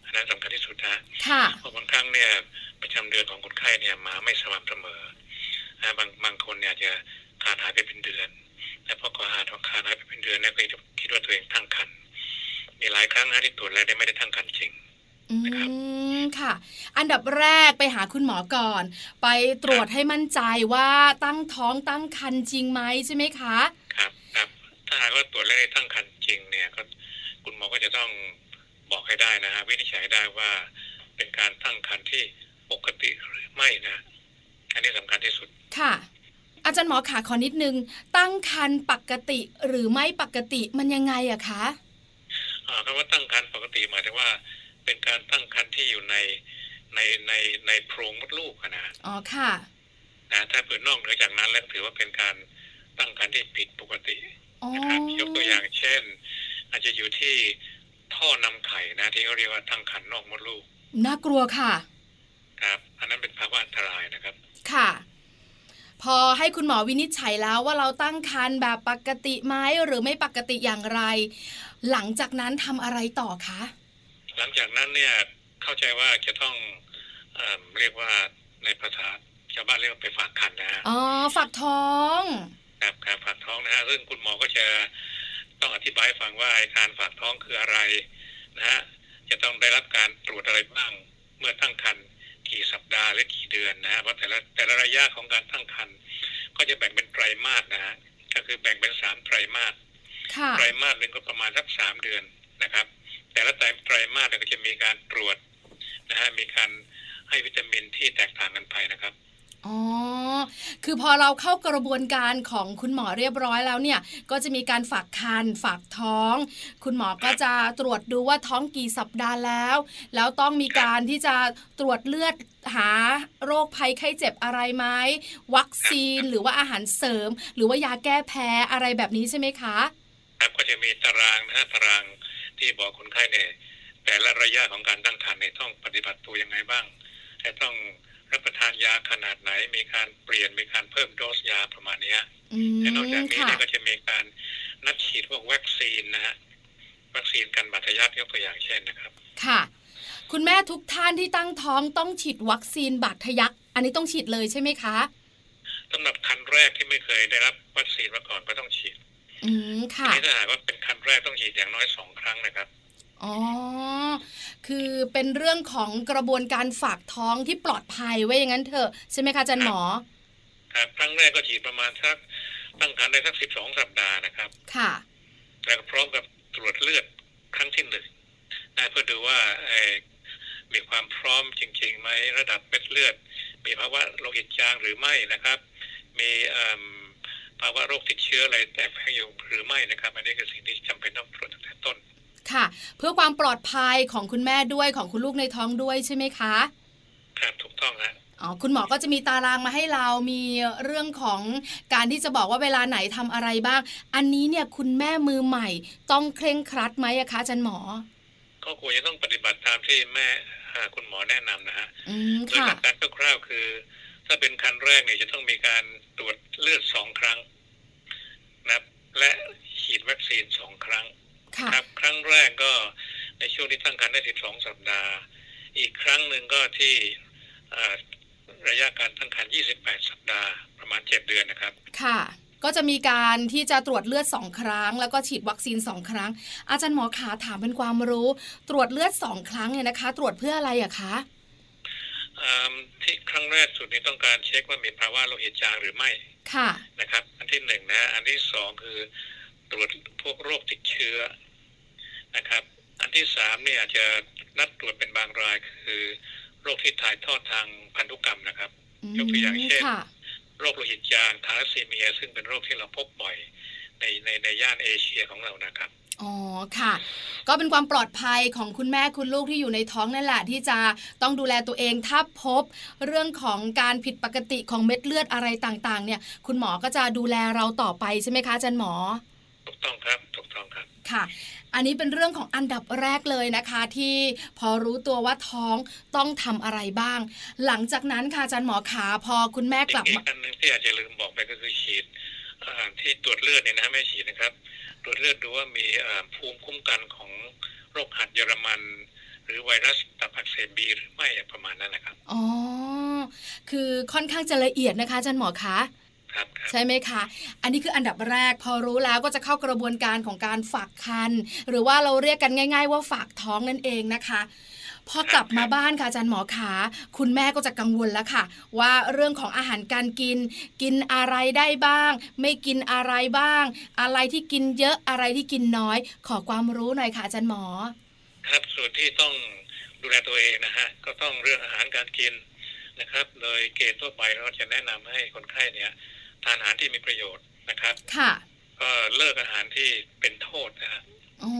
Speaker 6: อันนั้นสำคัญที่สุดนะ
Speaker 4: ค่ะ
Speaker 6: เพราะบางครั้งเนี่ยประจำเดือนของคนไข้เนี่ยมาไม่สม่ำเสมอนะบางบางคนเนี่ยอาจจะขาดหายไปเป็นเดือน และพอขาดขาดหายไปเป็นเดือนเนี่ยก็จะคิดว่าตัวเองตั้งครรภ์มีหลายครั้งนะที่ตรวจแล้วได้ไม่ได้ตั้งครรภ์จริง
Speaker 4: อื
Speaker 6: นะครับ
Speaker 4: มค่ะ อันดับแรกไปหาคุณหมอก่อน ไปตรวจให้มั่นใจว่าตั้งท้องตั้งครรภ์จริงไหมใช่ไหมคะ
Speaker 6: ครับครับถ้าหากว่าตรวจแล้วได้ตั้งครรภ์จริงเนี่ยก็คุณหมอก็จะต้องบอกให้ได้นะฮะวินิจฉัยได้ว่าเป็นการตั้งครรภ์ที่ปกติหรือไม่นะอันนี้สำคัญที่สุด
Speaker 4: ค่ะ อาจารย์หมอขาขอนิดนึง ตั้งครรภ์ปกติหรือไม่ปกติมันยังไงอะคะ
Speaker 6: อ่าคำว่าตั้งครรภ์ปกติหมายถึงว่า เป็นการตั้งครรภ์ที่อยู่ในในในในโพรงมดลูกอะนะ
Speaker 4: อ๋อค่ะ
Speaker 6: นะถ้าเปิดนอกเหนือจากนั้นแล้วถือว่าเป็นการตั้งครรภ์ที่ผิดปกติ
Speaker 4: อ๋อ
Speaker 6: นะครับยกตัวอย่างเช่น อาจจะอยู่ที่ท่อนำไข่นะที่เขาเรียกว่าตั้งครรภ์นอกมดลูก
Speaker 4: น่ากลัวค่ะ
Speaker 6: ครับอันนั้นเป็นภาวะอันตรายนะครับ
Speaker 4: ค่ะ พอให้คุณหมอวินิจฉัยแล้วว่าเราตั้งครรภ์แบบปกติไหมหรือไม่ปกติอย่างไร หลังจากนั้นทำอะไรต่อคะ
Speaker 6: หลังจากนั้นเนี่ยเข้าใจว่าจะต้องเออเรียกว่าในภาษาชาวบ้านเรียกว่าไปฝากคันนะฮะ
Speaker 4: อ๋อฝักท้อง
Speaker 6: ครับการฝากท้องนะฮะซึ่งคุณหมอก็จะต้องอธิบายให้ฟังว่าไอ้การฝากท้องคืออะไรนะฮะจะต้องได้รับการตรวจอะไรบ้าง เมื่อตั้งครรภ์กี่สัปดาห์หรือกี่เดือนนะฮะเพราะแต่ละแต่ละระยะของการตั้งครรภ์ก็จะแบ่งเป็นไตรมาสนะฮะก็คือแบ่งเป็นสามไตรมาส
Speaker 4: ค่ะ
Speaker 6: ไตรมาสหนึ่งก็ประมาณสักสามเดือนนะครับ แต่ละไตรไตรมาสเนี่ยก็จะมีการตรวจนะฮะมีการให้วิตามินที่แตกต่างกันไปนะครับ
Speaker 4: อ๋อ คือพอเราเข้ากระบวนการของคุณหมอเรียบร้อยแล้วเนี่ย ก็จะมีการฝากคันฝากท้อง คุณหมอก็จะตรวจดูว่าท้องกี่สัปดาห์แล้ว แล้วต้องมีการที่จะตรวจเลือดหาโรคภัยไข้เจ็บอะไรไหมวัคซีนหรือว่าอาหารเสริม หรือว่ายาแก้แพ้อะไรแบบนี้ใช่ไหมคะ
Speaker 6: ครับก็จะมีตารางนะฮะตาราง ที่บอกคนไข้เนี่ยแต่ละระยะของการตั้งครรภ์เนี่ยต้องปฏิบัติตัวยังไงบ้างและต้องรับประทานยาขนาดไหน มีการเปลี่ยนมีการเพิ่มโดสยาประมาณเนี้ย
Speaker 4: อืม
Speaker 6: และนอกจากนี้
Speaker 4: ค่ะ
Speaker 6: เนี่ยก็จะมีการนัดฉีดพวกวัคซีนนะฮะวัคซีนกันบาดทะยักยกตัวอย่างเช่นนะครับ
Speaker 4: ค่ะ คุณแม่ทุกท่านที่ตั้งท้องต้องฉีดวัคซีนบาดทะยัก อันนี้ต้องฉีดเลยใช่ไหมคะ
Speaker 6: สำหรับคันแรกที่ไม่เคยได้รับวัคซีนมาก่อนก็ต้องฉีด
Speaker 4: อืมค่ะ
Speaker 6: ทีนี้ถ้าหากว่าเป็นคันแรกต้องฉีดอย่างน้อยสองครั้งนะครับ
Speaker 4: อ๋อ คือเป็นเรื่องของกระบวนการฝากท้องที่ปลอดภัยไว้อย่างนั้นเถอะใช่ไหมคะอาจันหมอ
Speaker 6: ครับครั้งแรกก็ฉีดประมาณสักตั้งครรภ์ได้สักสิบสองสัปดาห์นะครับ
Speaker 4: ค่ะ
Speaker 6: แล้วก็พร้อมกับตรวจเลือดครั้งที่หนึ่งนะเพื่อดูว่าเอ่อมีความพร้อมจริงๆไหมระดับเม็ดเลือด มีภาวะโลหิตจางหรือไม่นะครับ มีเอิ่ม ภาวะโรคติดเชื้ออะไรแต่แฝงอยู่หรือไม่นะครับ อันนี้คือสิ่งที่จำเป็นต้องตรวจตั้งแต่ต้น
Speaker 4: ค่ะ เพื่อความปลอดภัยของคุณแม่ด้วยของคุณลูกในท้องด้วยใช่ไหมคะ
Speaker 6: ครับถูกต้องฮะ
Speaker 4: อ๋อคุณหมอก็จะมีตารางมาให้เรามีเรื่องของการที่จะบอกว่าเวลาไหนทำอะไรบ้าง อันนี้เนี่ยคุณแม่มือใหม่ ต้องเคร่งครัดไหมอะคะอาจันหมอ
Speaker 6: ก็ควรจะต้องปฏิบัติตามที่แม่อ่าคุณหมอแนะนำนะฮะ
Speaker 4: อืม
Speaker 6: โดย
Speaker 4: ค่ะ
Speaker 6: หลักการคร่าวๆคือ ถ้าเป็นคันแรกเนี่ยจะต้องมีการตรวจเลือดสองครั้งนะครับ และฉีดวัคซีนสองครั้ง
Speaker 4: ค่ะ
Speaker 6: ครับ ครั้งแรกก็ในช่วงที่ตั้งครรภ์ได้12สัปดาห์ อีกครั้งหนึ่งก็ที่อ่าระยะการตั้งครรภ์28สัปดาห์ประมาณ7เดือนนะครับ
Speaker 4: ค่ะ ก็จะมีการที่จะตรวจเลือดสองครั้ง แล้วก็ฉีดวัคซีนสองครั้ง อาจารย์หมอขาถามเป็นความรู้ ตรวจเลือดสองครั้งเนี่ยนะคะ ตรวจเพื่ออะไรอะคะ
Speaker 6: อ่า ที่ครั้งแรกสุดนี้ต้องการเช็คว่ามีภาวะโลหิตจางหรือไม่
Speaker 4: ค่ะ
Speaker 6: นะครับ อันที่หนึ่งนะฮะอันที่สองคือตรวจพวกโรคติดเชื้อนะครับ อันที่สามเนี่ยอาจจะนัดตรวจเป็นบางรายคือโรคที่ถ่ายทอดทางพันธุกรรมนะครับยกตัวอย่างเช่น
Speaker 4: ค่ะ
Speaker 6: โรคโลหิตจางทาลัสซีเมีย ซึ่งเป็นโรคที่เราพบบ่อยในในในย่านเอเชียของเรานะครับ
Speaker 4: อ๋อค่ะ ก็เป็นความปลอดภัยของคุณแม่คุณลูกที่อยู่ในท้องนั่นแหละที่จะต้องดูแลตัวเองถ้าพบเรื่องของการผิดปกติของเม็ดเลือดอะไรต่างๆ เนี่ย คุณหมอก็จะดูแลเราต่อไปใช่ไหมคะอาจารย์หมอ
Speaker 6: ถูกต้องครับถูกต้องครับ
Speaker 4: ค่ะ อันนี้เป็นเรื่องของอันดับแรกเลยนะคะ ที่พอรู้ตัวว่าท้องต้องทำอะไรบ้าง หลังจากนั้นค่ะอาจารย์หมอขาพอคุณแม่กลับ
Speaker 6: อี
Speaker 4: มา
Speaker 6: กอันหนึ่งที่อาจจะลืมบอกไปก็คือฉีดอ่าที่ตรวจเลือดเนี่ยนะไม่ฉีดนะครับ ตรวจเลือดดูว่ามีอ่าภูมิคุ้มกันของโรคหัดเยอรมัน หรือไวรัสตับอักเสบบีหรือไม่ประมาณนั้นนะครับ
Speaker 4: อ๋อ คือค่อนข้างจะละเอียดนะคะอาจารย์หมอคะ
Speaker 6: ครับครับ
Speaker 4: ใช่ไหมคะ อันนี้คืออันดับแรกพอรู้แล้วก็จะเข้ากระบวนการของการฝากคันหรือว่าเราเรียกกันง่าย ๆ ว่าฝากท้องนั่นเองนะคะ พอกลับมาบ้านค่ะอาจารย์หมอขาคุณแม่ก็จะกังวลแล้วค่ะ ว่าเรื่องของอาหารการกิน กินอะไรได้บ้าง ไม่กินอะไรบ้าง อะไรที่กินเยอะอะไรที่กินน้อย ขอความรู้หน่อยค่ะอาจารย์หมอ
Speaker 6: ครับส่วนที่ต้องดูแลตัวเองนะฮะก็ต้องเรื่องอาหารการกินนะครับโดยเกณฑ์ทั่วไปเราจะแนะนำให้คนไข้เนี่ย ทานอาหารที่มีประโยชน์นะครับ
Speaker 4: ค่ะ
Speaker 6: ก็เลิกอาหารที่เป็นโทษนะฮะ
Speaker 4: อ๋อ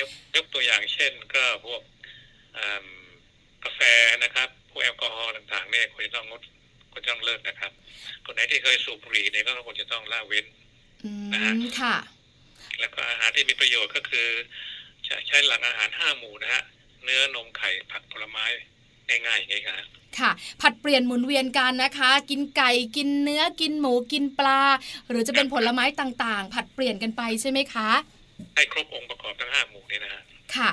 Speaker 6: ยกยกตัวอย่างเช่น ก็พวกอืม กาแฟนะครับพวกแอลกอฮอล์ต่างๆเนี่ยควรจะต้องงดควรจะต้องเลิกนะครับคนไหนที่เคยสูบบุหรี่เนี่ยก็ควรจะต้องละเว้น
Speaker 4: อื
Speaker 6: นะฮะ
Speaker 4: มค่ะ
Speaker 6: แล้วก็อาหารที่มีประโยชน์ก็คือ จะใช้หลักอาหารห้าหมู่นะฮะเนื้อนมไข่ผักผลไม้ง่ายๆอย่างนี้ครับ
Speaker 4: ค่ะผัดเปลี่ยนหมุนเวียนกันนะคะ กินไก่กินเนื้อกินหมูกินปลา หรือจะเป็นผลไม้ต่างๆ ผัดเปลี่ยนกันไปใช่ไหมคะ
Speaker 6: ให้ครบองค์ประกอบทั้งห้าหมู่นี่นะฮะ
Speaker 4: ค่ะ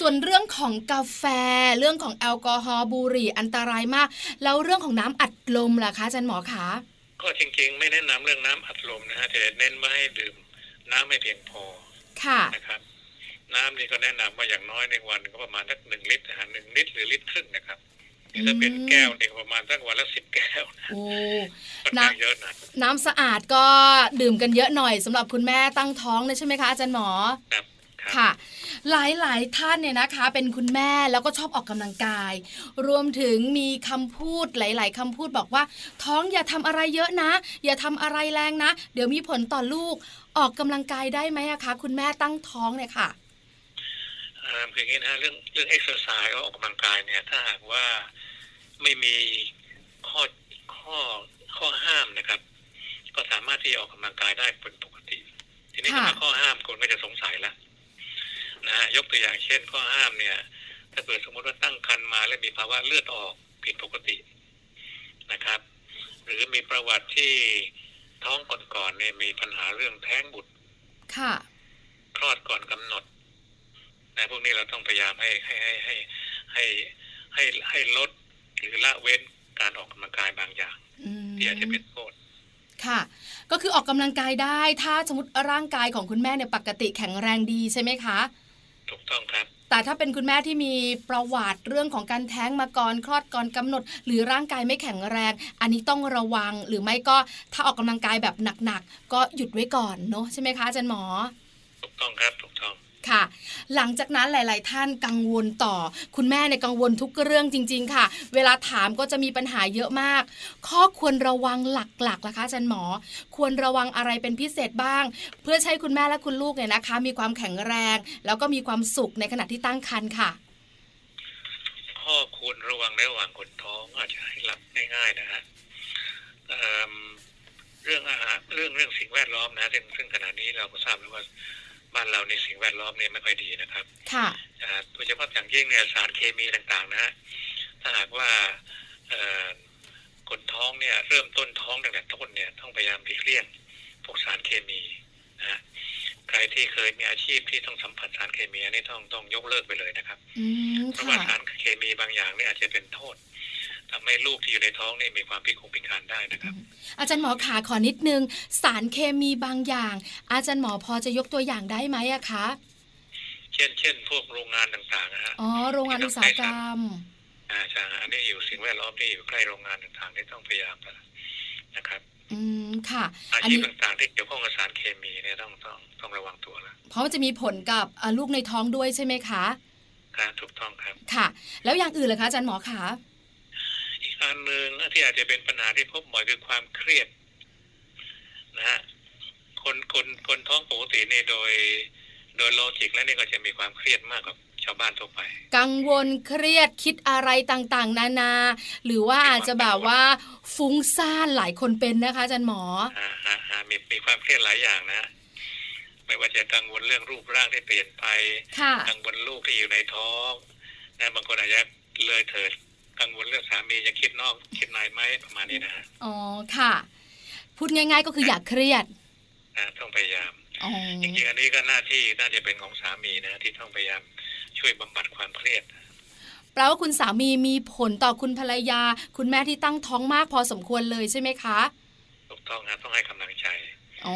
Speaker 4: ส่วนเรื่องของกาแฟ เรื่องของแอลกอฮอล์บุหรี่อันตรายมาก แล้วเรื่องของน้ำอัดลมล่ะคะอาจารย์หมอคะ
Speaker 6: ก็จริงๆ ไม่แนะนำเรื่องน้ำอัดลมนะฮะแต่เน้นว่าให้ดื่มน้ำให้เพียงพอ
Speaker 4: ค่ะ
Speaker 6: นะครับน้ำนี่ก็แนะนำว่าอย่างน้อยในวันก็ประมาณสักหนึ่งลิตรนะฮะหนึ่งลิตรหรือลิตรครึ่งนะครับนี่ถ้าเป็น
Speaker 4: อืม
Speaker 6: แก้วนี่ก็ประมาณสักวันละสิบแก้วนะ
Speaker 4: โอ้
Speaker 6: ค่อนข้างเยอะนะ
Speaker 4: น้ำสะอาดก็ดื่มกันเยอะหน่อยสำหรับคุณแม่ตั้งท้องเลยใช่ไหมคะอาจารย์หมอ
Speaker 6: ครับ ครับ
Speaker 4: ค่ะ หลายหลายๆท่านเนี่ยนะคะ เป็นคุณแม่แล้วก็ชอบออกกำลังกาย รวมถึงมีคำพูดหลาย ๆคำพูดบอกว่า ท้องอย่าทำอะไรเยอะนะ อย่าทำอะไรแรงนะ เดี๋ยวมีผลต่อลูกออกกำลังกายได้ไหมอะคะ คุณแม่ตั้งท้องเนี่ยค่ะ
Speaker 6: เอ่อคืออย่างนี้นะฮะเรื่องเรื่องเอ็กซ์ไซส์ออกกำลังกายเนี่ยถ้าหากว่าไม่มีข้อข้อข้อห้ามนะครับ ก็สามารถที่จะออกกำลังกายได้เป็นปกติ ทีนี้
Speaker 4: ค่ะ
Speaker 6: ถ้าข้อห้ามคนก็จะสงสัยละ นะฮะยกตัวอย่างเช่นข้อห้ามเนี่ย ถ้าเกิดสมมติว่าตั้งครรภ์มาแล้วมีภาวะเลือดออกผิดปกตินะครับ หรือมีประวัติที่ท้องก่อนๆเนี่ยมีปัญหาเรื่องแท้งบุตร
Speaker 4: ค่ะ
Speaker 6: คลอดก่อนกำหนดนะพวกนี้เราต้องพยายามให้ให้ให้ให้ให้ให้ให้ลดหรือละเว้นการออกกำลังกายบางอย่าง
Speaker 4: อืม
Speaker 6: ที่อาจจะเป็นโทษ
Speaker 4: ค่ะ ก็คือออกกำลังกายได้ ถ้าสมมติร่างกายของคุณแม่เนี่ยปกติแข็งแรงดีใช่ไหมคะ
Speaker 6: ถูกต้องครับ
Speaker 4: แต่ถ้าเป็นคุณแม่ที่มีประวัติเรื่องของการแท้งมาก่อนคลอดก่อนกำหนด หรือร่างกายไม่แข็งแรง อันนี้ต้องระวังหรือไม่ก็ถ้าออกกำลังกายแบบหนักๆก็หยุดไว้ก่อนเนาะใช่ไหมคะอาจารย์หมอ
Speaker 6: ถูกต้องครับถูกต้อง
Speaker 4: ค่ะ หลังจากนั้นหลาย ๆ ท่านกังวลต่อ คุณแม่ในยกังวลทุกเรื่องจริง ๆ ค่ะ เวลาถามก็จะมีปัญหาเยอะมาก ข้อควรระวังหลักๆล่ะคะอาจารย์หมอ ควรระวังอะไรเป็นพิเศษบ้าง เพื่อใช้คุณแม่และคุณลูกเนี่ยนะคะ มีความแข็งแรง แล้วก็มีความสุขในขณะที่ตั้งครรภ์ค่ะ
Speaker 6: ข้อควรระวังในระหว่างคนท้องอาจจะให้รับง่าย ๆ นะฮะเเรื่องอาหารเรื่องเรื่องสิ่งแวดล้อมนะซึ่งซึ่งขณะนี้เราก็ทราบแล้วว่า บ้านเราในสิ่งแวดล้อมเนี่ยไม่ค่อยดีนะครับ
Speaker 4: ค่ะ
Speaker 6: อ่าโดยเฉพาะอย่างยิ่งเนี่ยสารเคมีต่างๆนะฮะถ้าหากว่าเอ่อคนท้องเนี่ยเริ่มต้นท้องตั้งแต่ต้นเนี่ยต้องพยายามหลีกเลี่ยงพวกสารเคมีนะฮะใครที่เคยมีอาชีพที่ต้องสัมผัสสารเคมีอันนี้ต้องต้องยกเลิกไปเลยนะครับ
Speaker 4: อืม
Speaker 6: เพราะว่า
Speaker 4: ค่ะ
Speaker 6: สารเคมีบางอย่างเนี่ยอาจจะเป็นโทษ ทำให้ลูกที่อยู่ในท้องนี่มีความพิกลพิการได้นะครับ
Speaker 4: อาจารย์หมอขาขอนิดนึง สารเคมีบางอย่าง อาจารย์หมอพอจะยกตัวอย่างได้ไหมอะคะ
Speaker 6: เช่น เช่น พวกโรงงานต่างๆนะฮะ
Speaker 4: อ๋อโรงงานอุตสาหกรรม
Speaker 6: อ่าใช่ฮะอันนี้อยู่สิ่งแวดล้อมที่อยู่ใกล้โรงงานต่างๆที่ต้องพยายามนะครับ
Speaker 4: อืมค่ะ
Speaker 6: อา
Speaker 4: อัน
Speaker 6: ชีพ
Speaker 4: นี้
Speaker 6: ต่างๆที่เกี่ยวข้องกับสารเคมีเนี่ยต้องต้องต้องระวังตัวแล้ว
Speaker 4: เพราะว่าจะมีผลกับอ่าลูกในท้องด้วยใช่ไหมคะ
Speaker 6: ครับถูกต้องครับ
Speaker 4: ค่ะ แล้วอย่างอื่นล่ะคะอาจารย์หมอขา
Speaker 6: อีกอันหนึ่งที่อาจจะเป็นปัญหาที่พบบ่อยคือความเครียดนะฮะคนคนคนท้องปกตินี่โดย โดยโลจิกแล้วนี่ก็จะมีความเครียดมากกว่าชาวบ้านทั่วไป
Speaker 4: กังวลเครียดคิดอะไรต่างๆ นานา หรือว่าอาจจะแบบว่าฟุ้งซ่านหลายคนเป็นนะคะอาจารย์หมอ
Speaker 6: อ่าฮะฮะมีมีความเครียดหลายอย่างนะฮะไม่ว่าจะกังวลเรื่องรูปร่างที่เปลี่ยนไป
Speaker 4: ค่ะ
Speaker 6: กังวลลูกที่อยู่ในท้องนะบางคนอาจจะเลยเถิด กังวลเรื่องสามีจะคิดนอกคิดในไหมประมาณนี้นะฮะ
Speaker 4: อ๋อค่ะ พูดง่าย ๆ ก็คืออย่าเครียด
Speaker 6: นะต้องพยายาม
Speaker 4: อ๋อ
Speaker 6: จริงๆอันนี้ก็หน้าที่น่าจะเป็นของสามีนะที่ต้องพยายามช่วยบำบัดความเครียด
Speaker 4: แปลว่าคุณสามีมีผลต่อคุณภรรยา คุณแม่ที่ตั้งท้องมากพอสมควรเลยใช่ไหมคะ
Speaker 6: ถูกต้องนะต้องให้กำลังใจ
Speaker 4: อ๋อ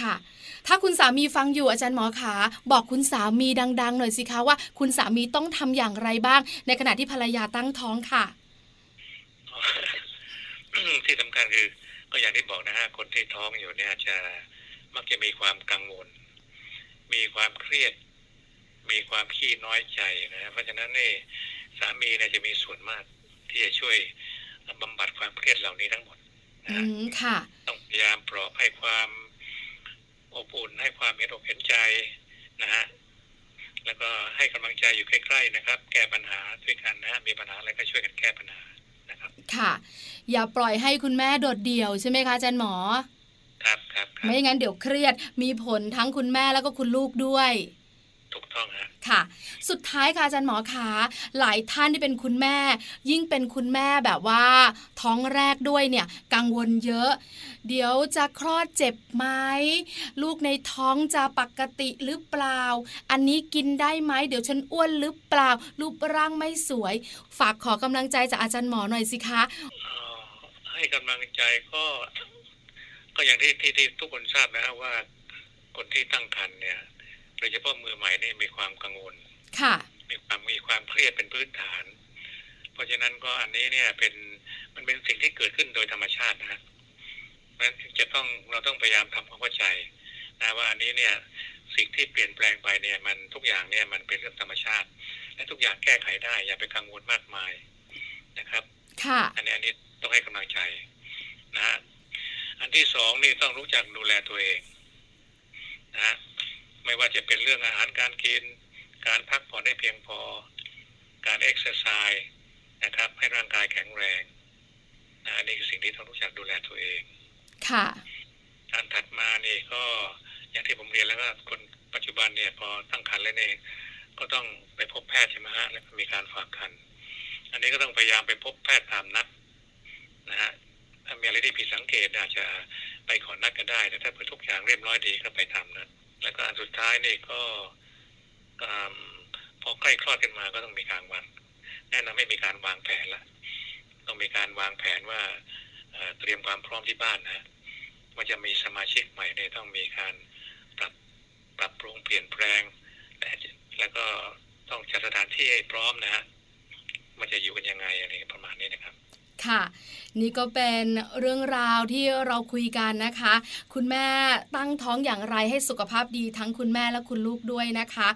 Speaker 4: ค่ะ ถ้าคุณสามีฟังอยู่อาจารย์หมอขาบอกคุณสามีดัง ๆ หน่อยสิคะว่า คุณสามีต้องทำอย่างไรบ้าง ในขณะที่ภรรยาตั้งท้องค่ะ
Speaker 6: ที่สำคัญคือ ก็อย่างที่บอกนะฮะคนที่ท้องอยู่เนี่ยจะมักจะมีความกังวล มีความเครียด มีความขี้น้อยใจนะฮะเพราะฉะนั้นนี่สามีเนี่ยจะมีส่วนมากที่จะช่วยบำบัดความเครียดเหล่านี้ทั้งหมดนะ
Speaker 4: อื
Speaker 6: ฮะ
Speaker 4: มค่ะ
Speaker 6: ต้องพยายามปลอบให้ความ อบอุ่นให้ความเห็นอกเห็นใจนะฮะแล้วก็ให้กำลังใจอยู่ใกล้ๆนะครับ แก้ปัญหาด้วยกันนะฮะมีปัญหาอะไรก็ช่วยกันแก้ปัญหานะครับ
Speaker 4: ค่ะ อย่าปล่อยให้คุณแม่โดดเดี่ยวใช่ไหมคะอาจารย์หมอ
Speaker 6: ครับครับครับ
Speaker 4: ไม่งั้นเดี๋ยวเครียดมีผลทั้งคุณแม่แล้วก็คุณลูกด้วย
Speaker 6: ถูก ต้องฮะ
Speaker 4: ค่ะ สุดท้ายค่ะอาจารย์หมอขาหลายท่านที่เป็นคุณแม่ ยิ่งเป็นคุณแม่แบบว่า ท้องแรกด้วยเนี่ย กังวลเยอะ เดี๋ยวจะคลอดเจ็บไหมลูกในท้องจะปกติหรือเปล่า อันนี้กินได้ไหมเดี๋ยวฉันอ้วนหรือเปล่า รูปร่างไม่สวย ฝากขอกำลังใจจากอาจารย์หมอหน่อยสิคะ
Speaker 6: เอ่อให้กำลังใจก็ ก็อย่างที่ที่ที่ทุกคนทราบนะฮะว่าคนที่ตั้งครรภ์เนี่ย โดยเฉพาะมือใหม่นี่มีความกังวล
Speaker 4: ค่ะ
Speaker 6: มีความมีความเครียดเป็นพื้นฐาน เพราะฉะนั้นก็อันนี้เนี่ยเป็นมันเป็นสิ่งที่เกิดขึ้นโดยธรรมชาตินะฮะเพราะฉะนั้นจะต้องเราต้องพยายามทำความเข้าใจนะว่าอันนี้เนี่ยสิ่งที่เปลี่ยนแปลงไปเนี่ยมันทุกอย่างเนี่ยมันเป็นเรื่องธรรมชาติ และทุกอย่างแก้ไขได้ อย่าไปกังวลมากมายนะครับ
Speaker 4: ค่ะ
Speaker 6: อันนี้อันนี้ต้องให้กำลังใจนะฮะอันที่สองนี่ต้องรู้จักดูแลตัวเองนะฮะ ไม่ว่าจะเป็นเรื่องอาหารการกิน การพักผ่อนให้เพียงพอ การเอ็กซ์ไซส์นะครับ ให้ร่างกายแข็งแรงนะอันนี้คือสิ่งที่ต้องรู้จักดูแลตัวเอง
Speaker 4: ค่ะ
Speaker 6: การถัดมานี่ก็อย่างที่ผมเรียนแล้วว่าคนปัจจุบันเนี่ยพอตั้งครรภ์แล้วเนี่ยก็ต้องไปพบแพทย์ใช่ไหมฮะแล้วก็มีการฝากคันอันนี้ก็ต้องพยายามไปพบแพทย์ตามนัดนะฮะถ้ามีอะไรที่ผิดสังเกตอาจจะไปขอนัดก็ได้แต่ถ้าเผื่อทุกอย่างเรียบร้อยดีก็ไปทำนัด แล้วก็อันสุดท้ายนี่ก็พอใกล้คลอดขึ้นมาก็ต้องมีการวางแนะนำให้มีการวางแผนละต้องมีการวางแผนว่าเตรียมความพร้อมที่บ้านนะว่าจะมีสมาชิกใหม่เนี่ยต้องมีการปรับปรับปรุงเปลี่ยนแปลงและแล้วก็ต้องจัดสถานที่ให้พร้อมนะฮะมันจะอยู่กันยังไงอะไรประมาณนี้นะครับ
Speaker 4: ค่ะ นี่ก็เป็นเรื่องราวที่เราคุยกันนะคะ คุณแม่ตั้งท้องอย่างไรให้สุขภาพดีทั้งคุณแม่และคุณลูกด้วยนะคะ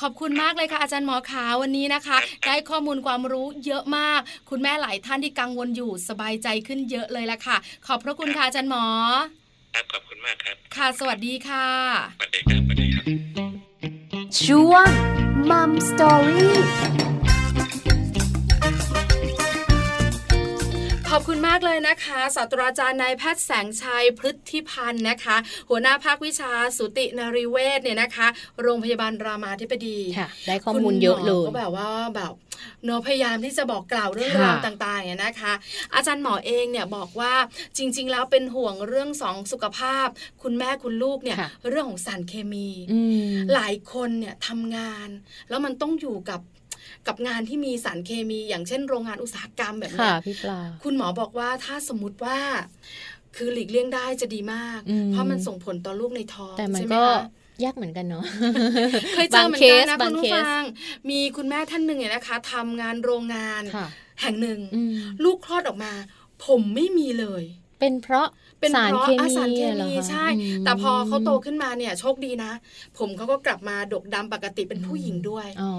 Speaker 4: ขอบคุณมากเลยค่ะ อาจารย์หมอขาวันนี้นะคะ ได้ข้อมูลความรู้เยอะมาก คุณแม่หลายท่านที่กังวลอยู่สบายใจขึ้นเยอะเลยละค่ะ ขอบพระคุณค่ะอาจารย์หมอ
Speaker 6: ครับขอบคุณมากครับ
Speaker 4: ค่ะ สวัสดีค่ะ
Speaker 6: สวัสดีครับสวัสดีครับ
Speaker 1: ช่วงมัมสตอรี่
Speaker 4: ขอบคุณมากเลยนะคะศาสตราจารย์นายแพทย์แสงชัยพฤทธิพันธ์นะคะ หัวหน้าภาควิชาสูตินรีเวชเนี่ยนะคะ โรงพยาบาลรามาธิบดี
Speaker 3: ค่ะได้ข้อมูลเยอะเล
Speaker 4: คุณหม
Speaker 3: ย
Speaker 4: ก็แบบว่าแบบเนาะพยายามที่จะบอกกล่าวเรื่อง
Speaker 3: ค่ะ
Speaker 4: ราวต่างๆเนี่ยนะคะ อาจารย์หมอเองเนี่ยบอกว่าจริง ๆ แล้วเป็นห่วงเรื่องสองสุขภาพ คุณแม่คุณลูกเนี่ย
Speaker 3: ค่ะ
Speaker 4: เรื่องของสารเคมี
Speaker 3: อืม
Speaker 4: หลายคนเนี่ยทำงาน แล้วมันต้องอยู่กับ กับงานที่มีสารเคมีอย่างเช่นโรงงานอุตสาหกรรมแบบเนี้
Speaker 3: ค่ะ
Speaker 4: ย
Speaker 3: พี่ปลา
Speaker 4: คุณหมอบอกว่าถ้าสมมติว่าคือหลีกเลี่ยงได้จะดีมาก
Speaker 3: อืม
Speaker 4: เพราะมันส่งผลต่อลูกในท้อง
Speaker 3: แต่มัน
Speaker 4: ใช่ไหม
Speaker 3: ก็
Speaker 4: คะ
Speaker 3: ยากเหมือนกันเนาะ
Speaker 4: เคยเจอเหมือนกันนะ
Speaker 3: บา
Speaker 4: คุ
Speaker 3: ง
Speaker 4: ณ
Speaker 3: เค
Speaker 4: ผู้
Speaker 3: ส
Speaker 4: ฟัง มีคุณแม่ท่านหนึ่งเนี่ยนะคะทำงานโรงงาน
Speaker 3: ค่ะ
Speaker 4: แห่งหนึ่ง
Speaker 3: อืม
Speaker 4: ลูกคลอดออกมา ผมไม่มีเลย
Speaker 3: เป็นเพราะ
Speaker 4: เป็น
Speaker 3: สาร
Speaker 4: เพราะ
Speaker 3: เค
Speaker 4: อา
Speaker 3: มี
Speaker 4: สารเค
Speaker 3: เหรอ
Speaker 4: มี
Speaker 3: คะ
Speaker 4: ใช่
Speaker 3: ม
Speaker 4: แต่พอเขาโตขึ้นมาเนี่ยโชคดีนะ ผมเขาก็กลับมาดกดำปกติเป็นผู้หญิงด้วย
Speaker 3: อ๋อ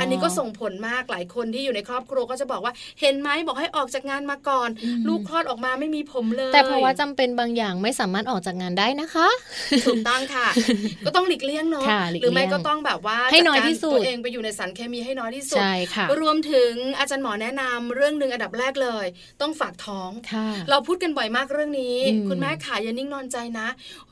Speaker 4: อั
Speaker 3: อั
Speaker 4: นนี้ก็ส่งผลมากหลายคนที่อยู่ในครอบครัวก็จะบอกว่าเห็นไหมบอกให้ออกจากงานมาก่อน ลูกคลอดออกมาไม่มีผมเลย
Speaker 3: แต่ภาวะจำเป็นบางอย่างไม่สามารถออกจากงานได้นะคะ
Speaker 4: ถูกต้องค่ะ ก็ต้องหลีกเลี่ยงเนาะ
Speaker 3: ค่ะหลีก
Speaker 4: หรือไม่
Speaker 3: เลี่ยง
Speaker 4: ก็ต้องแบบว่า
Speaker 3: ให้น้อย
Speaker 4: จัการ
Speaker 3: ที่สุด
Speaker 4: ตัวเองไปอยู่ในสารเคมีให้น้อยที่สุด
Speaker 3: ใช่ค่ะ
Speaker 4: รวมถึงอาจารย์หมอแนะนำเรื่องหนึ่งอันดับแรกเลย ต้องฝากท้อง
Speaker 3: ค่ะ
Speaker 4: เราพูดกันบ่อยมากเรื่องนี้
Speaker 3: อืม
Speaker 4: คุณแม่ขาอย่านิ่งนอนใจนะ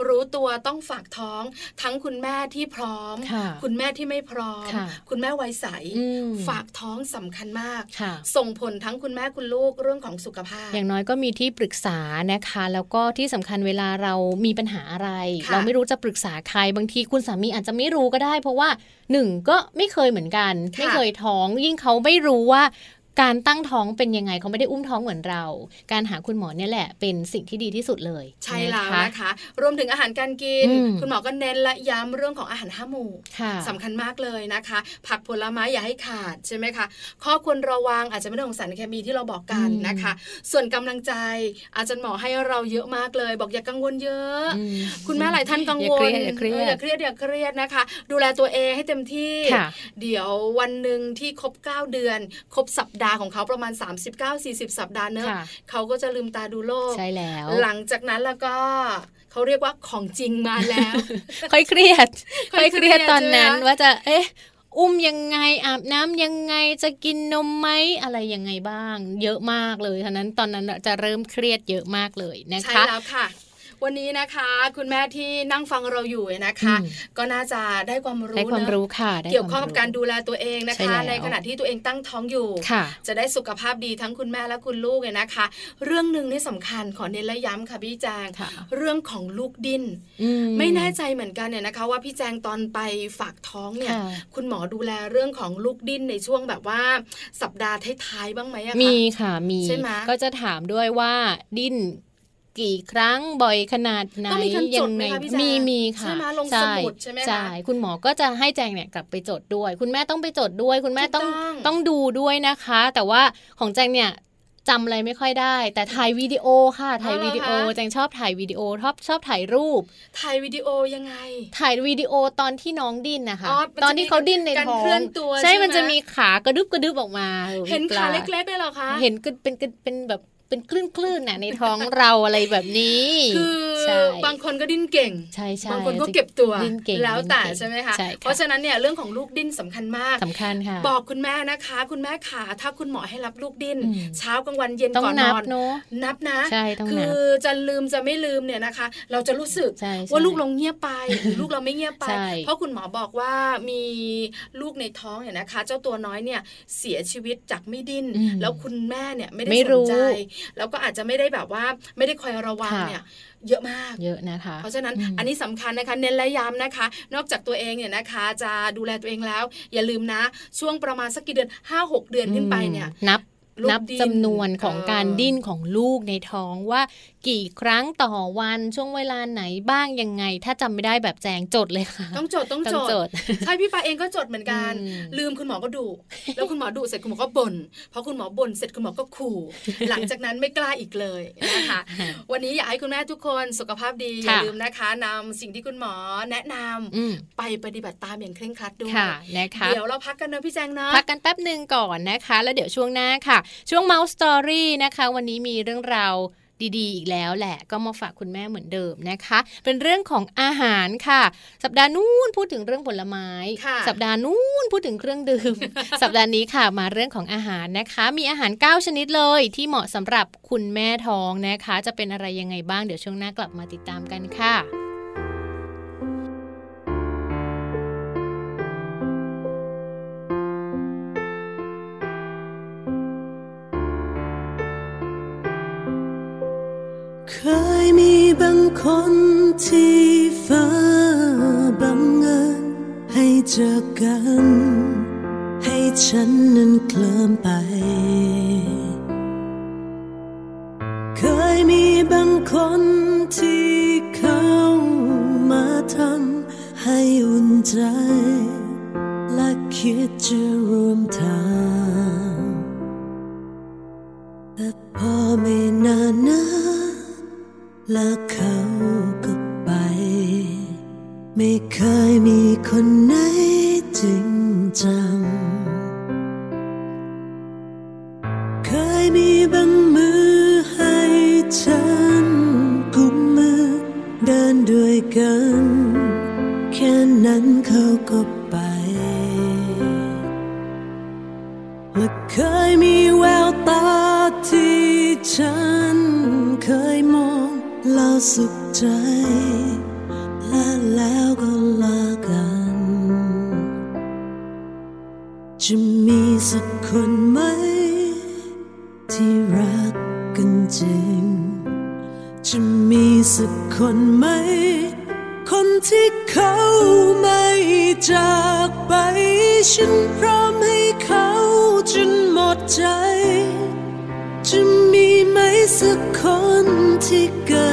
Speaker 4: รู้ตัวต้องฝากท้อง ทั้งคุณแม่ที่พร้อม
Speaker 3: ค่ะ
Speaker 4: คุณแม่ที่ไม่พร้อม
Speaker 3: ค่ะ
Speaker 4: คุณแม่วัยใส
Speaker 3: อืม
Speaker 4: ฝากท้องสำคัญมาก
Speaker 3: ค่ะ
Speaker 4: ส่งผลทั้งคุณแม่คุณลูกเรื่องของสุขภาพ
Speaker 3: อย่างน้อยก็มีที่ปรึกษานะคะ แล้วก็ที่สำคัญเวลาเรามีปัญหาอะไร
Speaker 4: ค่ะ
Speaker 3: เราไม่รู้จะปรึกษาใครบางทีคุณสามีอาจจะไม่รู้ก็ได้ เพราะว่าหนึ่งก็ไม่เคยเหมือนกัน
Speaker 4: ค่ะ
Speaker 3: ไม่เคยท้องยิ่งเขาไม่รู้ว่า การตั้งท้องเป็นยังไงเขาไม่ได้อุ้มท้องเหมือนเรา การหาคุณหมอเนี่ยแหละเป็นสิ่งที่ดีที่สุดเลย
Speaker 4: ใช่แล้ว
Speaker 3: นะคะ
Speaker 4: นะคะรวมถึงอาหารการกิน
Speaker 3: อืม
Speaker 4: คุณหมอก็เน้นและย้ำเรื่องของอาหารห้าหมู่
Speaker 3: ค่ะ
Speaker 4: สำคัญมากเลยนะคะ ผักผลไม้อย่าให้ขาดใช่ไหมคะข้อควรระวังอาจจะไม่ได้ของสารเคมีที่เราบอกกัน
Speaker 3: อืม
Speaker 4: นะคะ ส่วนกำลังใจ อาจารย์หมอให้เราเยอะมากเลย บอกอย่ากังวลเยอะ
Speaker 3: อืม
Speaker 4: คุณแม่หลายท่านกังวล
Speaker 3: อย่าเครียดอย่าเครียด
Speaker 4: อออย่าเครียดอย่าเครียดนะคะ ดูแลตัวเองให้เต็มที่
Speaker 3: ค่ะ
Speaker 4: เดี๋ยววันหนึ่งที่ครบ 9 เดือน ครบสัปดาห์ของเขาประมาณ 39-40 สัปดาห์เนอะ
Speaker 3: ค่ะ
Speaker 4: เขาก็จะลืมตาดูโลก
Speaker 3: ใช่แล้ว
Speaker 4: หลังจากนั้นแล้วก็เขาเรียกว่าของจริงมาแล้ว
Speaker 3: ค่อยเครียด
Speaker 4: ค่
Speaker 3: ค่
Speaker 4: อ
Speaker 3: อยย
Speaker 4: เค
Speaker 3: เค
Speaker 4: รี
Speaker 3: รี
Speaker 4: ย
Speaker 3: ย
Speaker 4: ด
Speaker 3: ดตอนนั้น
Speaker 4: ใช่ไหม
Speaker 3: ว่าจะเอ๊ะอุ้มยังไงอาบน้ำยังไงจะกินนมไหมอะไรยังไงบ้าง เยอะมากเลยฉะนั้นตอนนั้นจะเริ่มเครียดเยอะมากเลยนะ
Speaker 4: ใช่
Speaker 3: คะ
Speaker 4: แล้วค่ะ วันนี้นะคะ คุณแม่ที่นั่งฟังเราอยู่นะคะ
Speaker 3: อืม
Speaker 4: ก็น่าจะได้ความรู้
Speaker 3: ได้ความ
Speaker 4: เนอะ
Speaker 3: รู้ค่ะได้
Speaker 4: เกี่ยวข้องกับ
Speaker 3: ค
Speaker 4: กาวร
Speaker 3: ม
Speaker 4: ดูแลตัวเองนะ
Speaker 3: ใช่
Speaker 4: คะ
Speaker 3: แล้ว
Speaker 4: ในขณะที่ตัวเองตั้งท้องอยู่
Speaker 3: ค่ะ
Speaker 4: จะได้สุขภาพดีทั้งคุณแม่และคุณลูกเนี่ยนะคะ เรื่องหนึ่งที่สำคัญขอเน้นและย้ำค่ะพี่แจง
Speaker 3: ค่ะ
Speaker 4: เรื่องของลูกดิ้น
Speaker 3: อื
Speaker 4: ไม่แน่ใจเหมือนกันเนี่ยนะคะ ว่าพี่แจงตอนไปฝากท้องเนี่ย
Speaker 3: ค่ะ
Speaker 4: คุณหมอดูแลเรื่องของลูกดิ้นในช่วงแบบว่าสัปดาห์ท้ายๆบ้างไหมอะคะ
Speaker 3: มีค่ะมี
Speaker 4: ใช่ไหม
Speaker 3: ก็จะถามด้วยว่าดิ้น กี่ครั้งบ่อยขนาดไหน
Speaker 4: ต้องมีการจ
Speaker 3: ยั
Speaker 4: ดไหม
Speaker 3: ไง
Speaker 4: คะพี่แจง
Speaker 3: มีมีค่ะ
Speaker 4: ใช่ไหมลงสมุดใช่ไหมคะ
Speaker 3: ใช่คุณหมอก็จะให้แจงเนี่ยกลับไปจดด้วย คุณแม่ต้องไปจดด้วย คุณแม่ต้อง
Speaker 4: ถูกต้อง
Speaker 3: ต้องดูด้วยนะคะ แต่ว่าของแจงเนี่ยจำอะไรไม่ค่อยได้ แต่ถ่ายวิดีโอค่ะถ่ายวิดีโอ
Speaker 4: อ๋อเหรอคะ
Speaker 3: แจงชอบถ่ายวิดีโอชอบชอบถ่ายรูป
Speaker 4: ถ่ายวิดีโอยังไง
Speaker 3: ถ่ายวิดีโอตอนที่น้องดิ้นนะคะ
Speaker 4: อ๋อมันจะ
Speaker 3: ตอนที่เขาดิ้นใน
Speaker 4: มีการ
Speaker 3: ท้อง
Speaker 4: เคลื่อนตัว
Speaker 3: ใช่
Speaker 4: ใช่ไหม
Speaker 3: มันจะมีขากระดึบกระดึบออกมาออ
Speaker 4: เห็น
Speaker 3: ป
Speaker 4: ขา
Speaker 3: ล
Speaker 4: เล็กๆได้เหรอคะ
Speaker 3: เห็นก็เป็นเป็นเป็นแบบ เป็นคลื่นคลื่นๆน่ะในท้องเราอะไรแบบนี้
Speaker 4: คือ
Speaker 3: ใช่
Speaker 4: บางคนก็ดิ้นเก่ง
Speaker 3: ใช่ใช่
Speaker 4: บางคนก็เก็บตัว
Speaker 3: ดิ้นเก่ง
Speaker 4: แล้วแต่
Speaker 3: ดิ้นเก่ง
Speaker 4: ใช่ไหมคะ
Speaker 3: ใช่ค่ะ
Speaker 4: เพราะฉะนั้นเนี่ยเรื่องของลูกดิ้นสำคัญมาก
Speaker 3: สำคัญค่ะ
Speaker 4: บอกคุณแม่นะคะ คุณแม่ขาถ้าคุณหมอให้รับลูกดิ้น
Speaker 3: อืม
Speaker 4: เช้ากลางวันเย็น
Speaker 3: ต้อง
Speaker 4: ก่อนน
Speaker 3: นับ
Speaker 4: อน
Speaker 3: เนอะ
Speaker 4: นับนะ
Speaker 3: ใช่ต้องนับ
Speaker 4: คือจะลืมจะไม่ลืมเนี่ยนะคะ เราจะรู้สึก
Speaker 3: ใช่ใช่
Speaker 4: ว่าลูกเราเงียบไปหรือลูกเราไม่เงียบไป
Speaker 3: ใช่
Speaker 4: เพราะคุณหมอบอกว่ามีลูกในท้องเนี่ยนะคะ เจ้าตัวน้อยเนี่ยเสียชีวิตจากไม่ดิ้น
Speaker 3: อืม
Speaker 4: แล้วคุณแม่เนี่ยไม่ได้
Speaker 3: ไม่
Speaker 4: ส
Speaker 3: รู้
Speaker 4: นใจแล้วก็อาจจะไม่ได้แบบว่าไม่ได้คอยระวัง
Speaker 3: ค่ะ
Speaker 4: เนี่ยเยอะมาก
Speaker 3: เยอะนะคะ
Speaker 4: เพราะฉะนั้น
Speaker 3: อืม
Speaker 4: อันนี้สำคัญนะคะ เน้นและย้ำนะคะ นอกจากตัวเองเนี่ยนะคะ จะดูแลตัวเองแล้ว อย่าลืมนะ ช่วงประมาณสักกี่เดือน5 6 เดือนขึ้นไปเนี่ย
Speaker 3: อืมนับ
Speaker 4: ลูก
Speaker 3: นับ
Speaker 4: ดิ้น
Speaker 3: จำนวนของ
Speaker 4: เออ
Speaker 3: การดิ้นของลูกในท้องว่า กี่ครั้งต่อวันช่วงเวลาไหนบ้างยังไง ถ้าจำไม่ได้แบบแจงจดเลยค่ะ
Speaker 4: ต้องจดต้อง
Speaker 3: ต้อง
Speaker 4: จ
Speaker 3: จ
Speaker 4: ด
Speaker 3: ด
Speaker 4: ใช่พี่ปาเองก็จดเหมือนกัน
Speaker 3: อืม
Speaker 4: ลืมคุณหมอก็ดุแล้วคุณหมอดุเสร็จคุณหมอก็บ่นพอคุณหมอบ่นเสร็จคุณหมอก็ขู่หลังจากนั้นไม่กล้าอีกเลยนะคะวันนี้อยากให้คุณแม่ทุกคนสุขภาพดีอย่า
Speaker 3: ค่ะ
Speaker 4: ลืมนะคะนำสิ่งที่คุณหมอแนะนำ
Speaker 3: อืม
Speaker 4: ไปปฏิบัติตามอย่างเคร่งครัดด้วย
Speaker 3: ค่ะนะคะ
Speaker 4: เดี๋ยวเราพักกันเนอะพี่แจงเนอะ
Speaker 3: พักกันแป๊บหนึ่งก่อนนะคะ แล้วเดี๋ยวช่วงหน้าค่ะ ช่วง Mouse Story นะคะ วันนี้มีเรื่องราว ดี ๆ อีกแล้วแหละก็มาฝากคุณแม่เหมือนเดิมนะคะ เป็นเรื่องของอาหารค่ะ สัปดาห์นู้นพูดถึงเรื่องผลไม้
Speaker 4: ค่ะ
Speaker 3: สัปดาห์นู้นพูดถึงเครื่องดื่ม สัปดาห์นี้ค่ะมาเรื่องของอาหารนะคะ มีอาหาร 9 ชนิดเลยที่เหมาะสำหรับคุณแม่ท้องนะคะ จะเป็นอะไรยังไงบ้างเดี๋ยวช่วงหน้ากลับมาติดตามกันค่ะ
Speaker 7: คนที่ฟ้าบังเอิญให้เจอกัน ให้ฉันนั้นเคลิ้มไป เคยมีบางคนที่เข้ามาทำให้อุ่นใจ และคิดจะรวมทางแต่พอไม่นานนะ แล้วเขาก็ไป ไม่เคยมีคนไหนจริงจัง เคยมีบางมือให้ฉันกุมมือเดินด้วยกัน แค่นั้นเขาก็ไปและเคยมีแววตาที่ฉันเคย สุขใจ และแล้วก็ลากัน จะมีสักคนไหม ที่รักกันจริง จะมีสักคนไหม คนที่เขาไม่จากไป ฉันพร้อมให้เขาจนหมดใจ จะมีไหมสักคนที่เกิด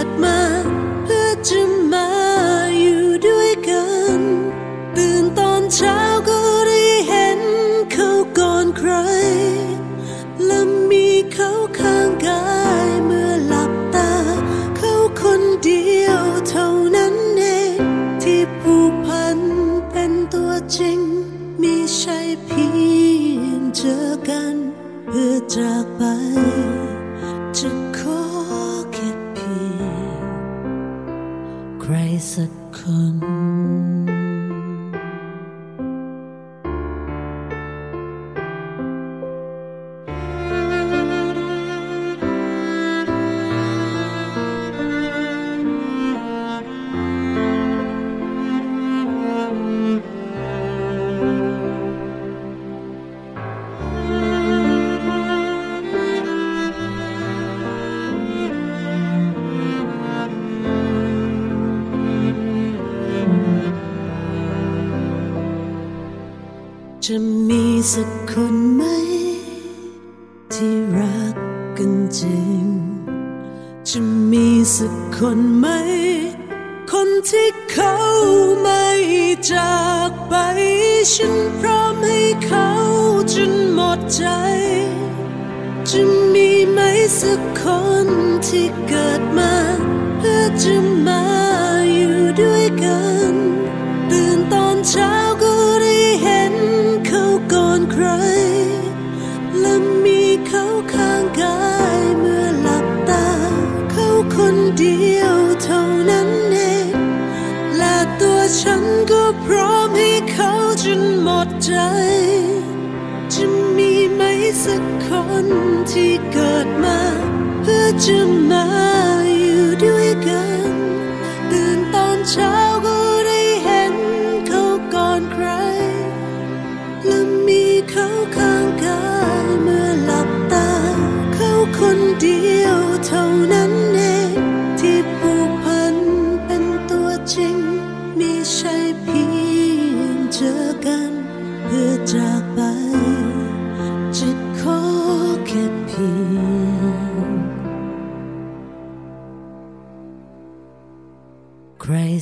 Speaker 7: จะมีสักคนไหม ที่รักกันจริง จะมีสักคนไหม คนที่เขาไม่จากไป ฉันพร้อมให้เขาจนหมดใจ จะมีไหมสักคนที่เกิดมาเพื่อจะมาอยู่ด้วยกัน ตื่นตอนเช้า เดียวเท่านั้นเอง และตัวฉันก็พร้อมให้เขาจนหมดใจ จะมีไหมสักคนที่เกิดมา เพื่อจะมา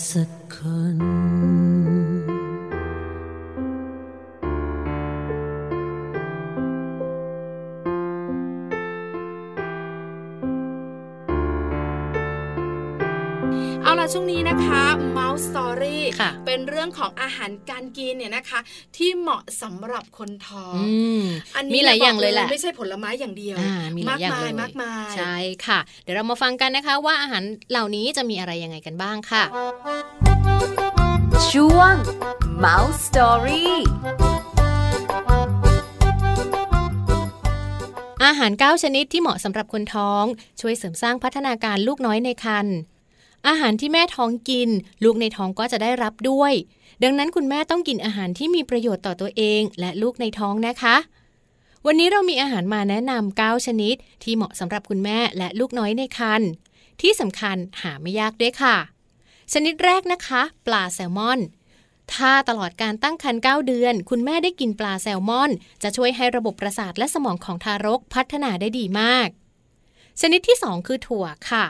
Speaker 7: ใค
Speaker 4: วงนี้นะคะ Mouse Story
Speaker 3: ค่ะ
Speaker 4: เป็นเรื่องของอาหารการกินเนี่ยนะคะ ที่เหมาะสำหรับคนท้อง
Speaker 3: อืม
Speaker 4: อันนี้
Speaker 3: มีหลายอย่างเลยแหละ
Speaker 4: บกไม่ใช่ผลไม้อย่างเดียว
Speaker 3: อ่ามีหลายอย่าง
Speaker 4: มาก
Speaker 3: เล
Speaker 4: มาย
Speaker 3: ย
Speaker 4: มากมาย
Speaker 3: ใช่ค่ะ เดี๋ยวเรามาฟังกันนะคะ ว่าอาหารเหล่านี้จะมีอะไรยังไงกันบ้างค่ะ
Speaker 1: ช่วง Mouse Story
Speaker 3: อาหาร 9 ชนิดที่เหมาะสำหรับคนท้อง ช่วยเสริมสร้างพัฒนาการลูกน้อยในครรภ์ อาหารที่แม่ท้องกิน ลูกในท้องก็จะได้รับด้วย ดังนั้นคุณแม่ต้องกินอาหารที่มีประโยชน์ต่อตัวเอง และลูกในท้องนะคะ วันนี้เรามีอาหารมาแนะนำ9ชนิด ที่เหมาะสำหรับคุณแม่และลูกน้อยในครรภ์ที่สำคัญหาไม่ยากด้วยค่ะ ชนิดแรกนะคะ ปลาแซลมอนถ้าตลอดการตั้งครรภ์9เดือน คุณแม่ได้กินปลาแซลมอน จะช่วยให้ระบบประสาทและสมองของทารกพัฒนาได้ดีมาก ชนิดที่ 2 คือถั่วค่ะ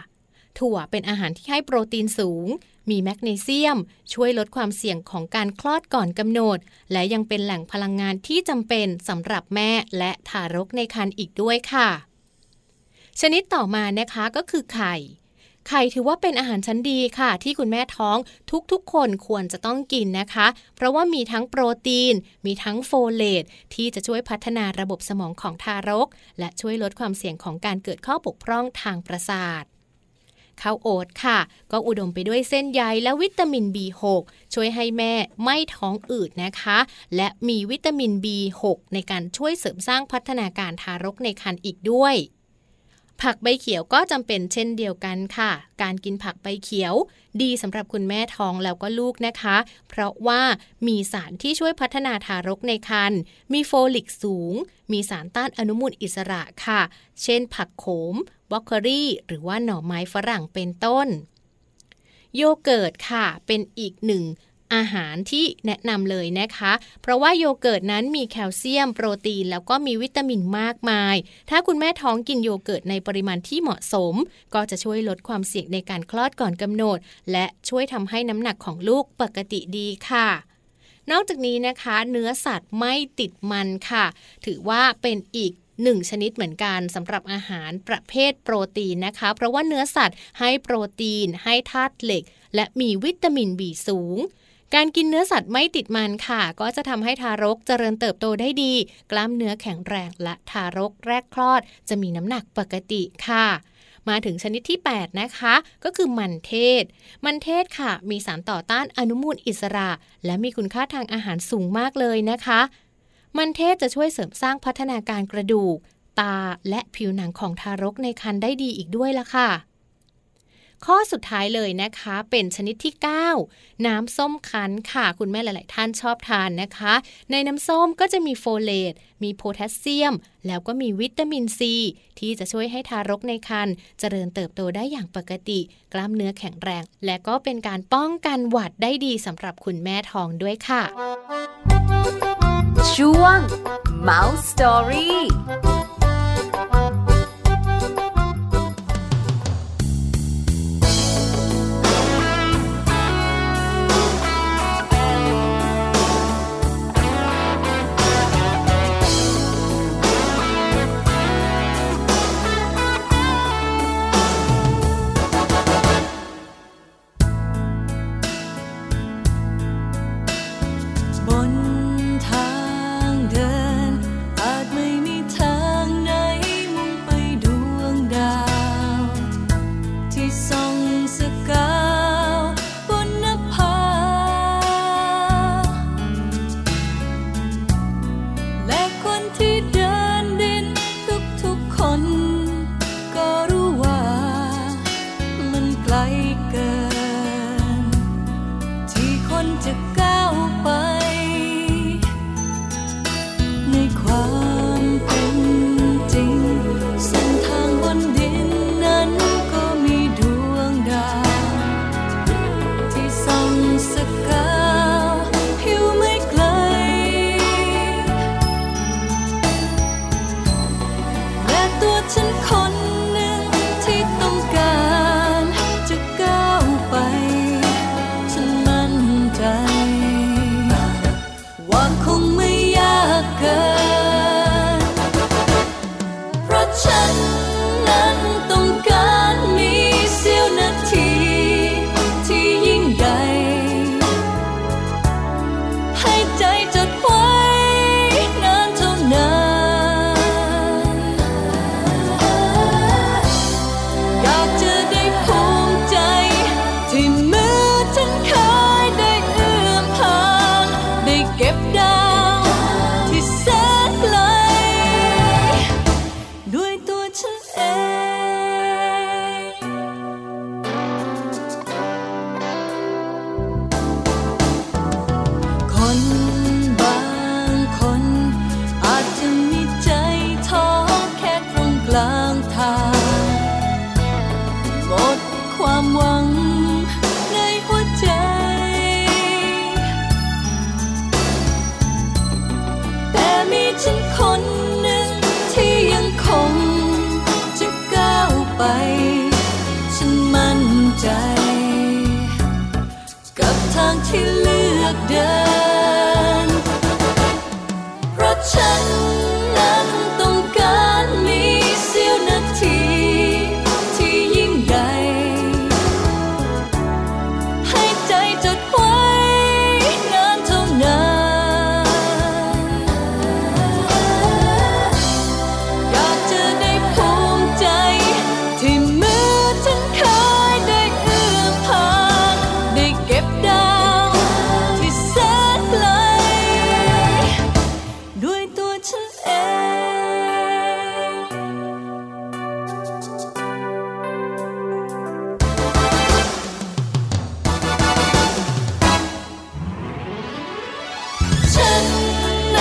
Speaker 3: ถั่วเป็นอาหารที่ให้โปรตีนสูง มีแมกนีเซียม ช่วยลดความเสี่ยงของการคลอดก่อนกำหนดและยังเป็นแหล่งพลังงานที่จำเป็นสำหรับแม่และทารกในครรภ์อีกด้วยค่ะ ชนิดต่อมานะคะก็คือไข่ไข่ถือว่าเป็นอาหารชั้นดีค่ะ ที่คุณแม่ท้องทุกๆ คนควรจะต้องกินนะคะ เพราะว่ามีทั้งโปรตีน มีทั้งโฟเลตที่จะช่วยพัฒนาระบบสมองของทารก และช่วยลดความเสี่ยงของการเกิดข้อบกพร่องทางประสาท ข้าวโอ๊ตค่ะ ก็อุดมไปด้วยเส้นใยและวิตามิน B6 ช่วยให้แม่ไม่ท้องอืดนะคะ และมีวิตามิน B6 ในการช่วยเสริมสร้างพัฒนาการทารกในครรภ์อีกด้วย ผักใบเขียวก็จำเป็นเช่นเดียวกันค่ะ การกินผักใบเขียว ดีสำหรับคุณแม่ท้องแล้วก็ลูกนะคะ เพราะว่ามีสารที่ช่วยพัฒนาทารกในครรภ์มีโฟลิกสูง มีสารต้านอนุมูลอิสระค่ะ เช่น ผักโขมบล็อกเกอรี่ หรือว่าหน่อไม้ฝรั่งเป็นต้น โยเกิร์ตค่ะ เป็นอีกหนึ่ง อาหารที่แนะนำเลยนะคะ เพราะว่าโยเกิร์ตนั้นมีแคลเซียม โปรตีน แล้วก็มีวิตามินมากมาย ถ้าคุณแม่ท้องกินโยเกิร์ตในปริมาณที่เหมาะสม ก็จะช่วยลดความเสี่ยงในการคลอดก่อนกำหนด และช่วยทำให้น้ำหนักของลูกปกติดีค่ะนอกจากนี้นะคะ เนื้อสัตว์ไม่ติดมันค่ะ ถือว่าเป็นอีกหนึ่งชนิดเหมือนกันสำหรับอาหารประเภทโปรตีนนะคะ เพราะว่าเนื้อสัตว์ให้โปรตีน ให้ธาตุเหล็ก และมีวิตามินบีสูง การกินเนื้อสัตว์ไม่ติดมันค่ะ ก็จะทำให้ทารกเจริญเติบโตได้ดี กล้ามเนื้อแข็งแรงและทารกแรกคลอด จะมีน้ำหนักปกติค่ะมาถึงชนิดที่ 8 นะคะ ก็คือมันเทศ มันเทศค่ะ มีสารต่อต้านอนุมูลอิสระ และมีคุณค่าทางอาหารสูงมากเลยนะคะ มันเทศจะช่วยเสริมสร้างพัฒนาการกระดูก ตาและผิวหนังของทารกในครรภ์ได้ดีอีกด้วยละค่ะ ข้อสุดท้ายเลยนะคะ เป็นชนิดที่ 9 น้ำส้มคั้นค่ะ คุณแม่หลาย ๆ ท่านชอบทานนะคะ ในน้ำส้มก็จะมีโฟเลต มีโพแทสเซียม แล้วก็มีวิตามินซี ที่จะช่วยให้ทารกในครรภ์เจริญเติบโตได้อย่างปกติ กล้ามเนื้อแข็งแรง และก็เป็นการป้องกันหวัดได้ดีสำหรับคุณแม่ท้องด้วยค่ะ
Speaker 1: ช่วง Mom's Story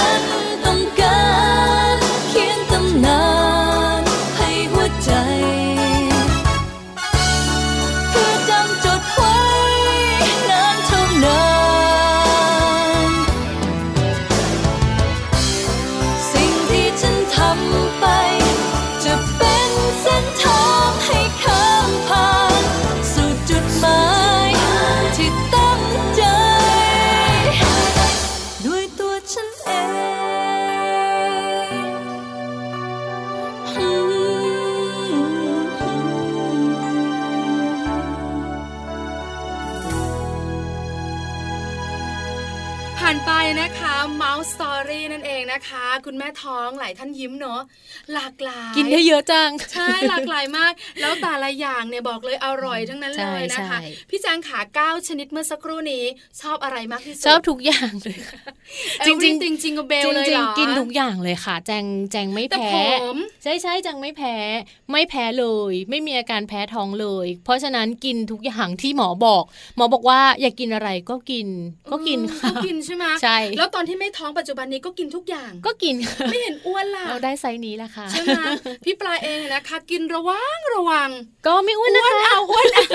Speaker 2: นั้ นั่นเองนะ
Speaker 4: คะ คุณแม่ท้องหลายท่านยิ้มเนอะหลากหลาย
Speaker 3: กินได้เยอะจัง
Speaker 4: ใช่หลากหลายมาก แล้วแต่ละอย่างเนี่ยบอกเลยอร่อยทั้งนั้น
Speaker 3: ใช่
Speaker 4: เลยนะคะ
Speaker 3: ใช่
Speaker 4: พี่แจงขาเก้าชนิดเมื่อสักครู่นี้ ชอบอะไรมากที่สุด
Speaker 3: ชอบทุกอย่างเลยค่ะจริงๆ
Speaker 4: จริงจริงกับเบล
Speaker 3: จ
Speaker 4: เลย
Speaker 3: ริ
Speaker 4: เห
Speaker 3: ง
Speaker 4: รอ
Speaker 3: ๆกินทุกอย่างเลยค่ะ แจงแจงไม่
Speaker 4: แต่
Speaker 3: แพ้
Speaker 4: ผม
Speaker 3: ใช่ใช่แจงไม่แพ้ ไม่แพ้เลย ไม่มีอาการแพ้ท้องเลย เพราะฉะนั้นกินทุกอย่างที่หมอบอก หมอบอกว่าอยากกินอะไรก็กินก็กิน
Speaker 4: อืม
Speaker 3: ค่ะ
Speaker 4: ก็กินใช่ไหม
Speaker 3: ใช่
Speaker 4: แล้วตอนที่ไม่ท้องปัจจุบันนี้ก็กินทุกอย่าง
Speaker 3: ก็กินค่ะ
Speaker 4: ไม่เห็นอ้วนล่ะ
Speaker 3: เราได้ไซส์นี้แหละค่ะ
Speaker 4: ใช่ไหมพี่ปลาเองนะคะ กินระวังระวัง
Speaker 3: ก็ไม่อ้วนนะคะ
Speaker 4: เอาอ้วนเอา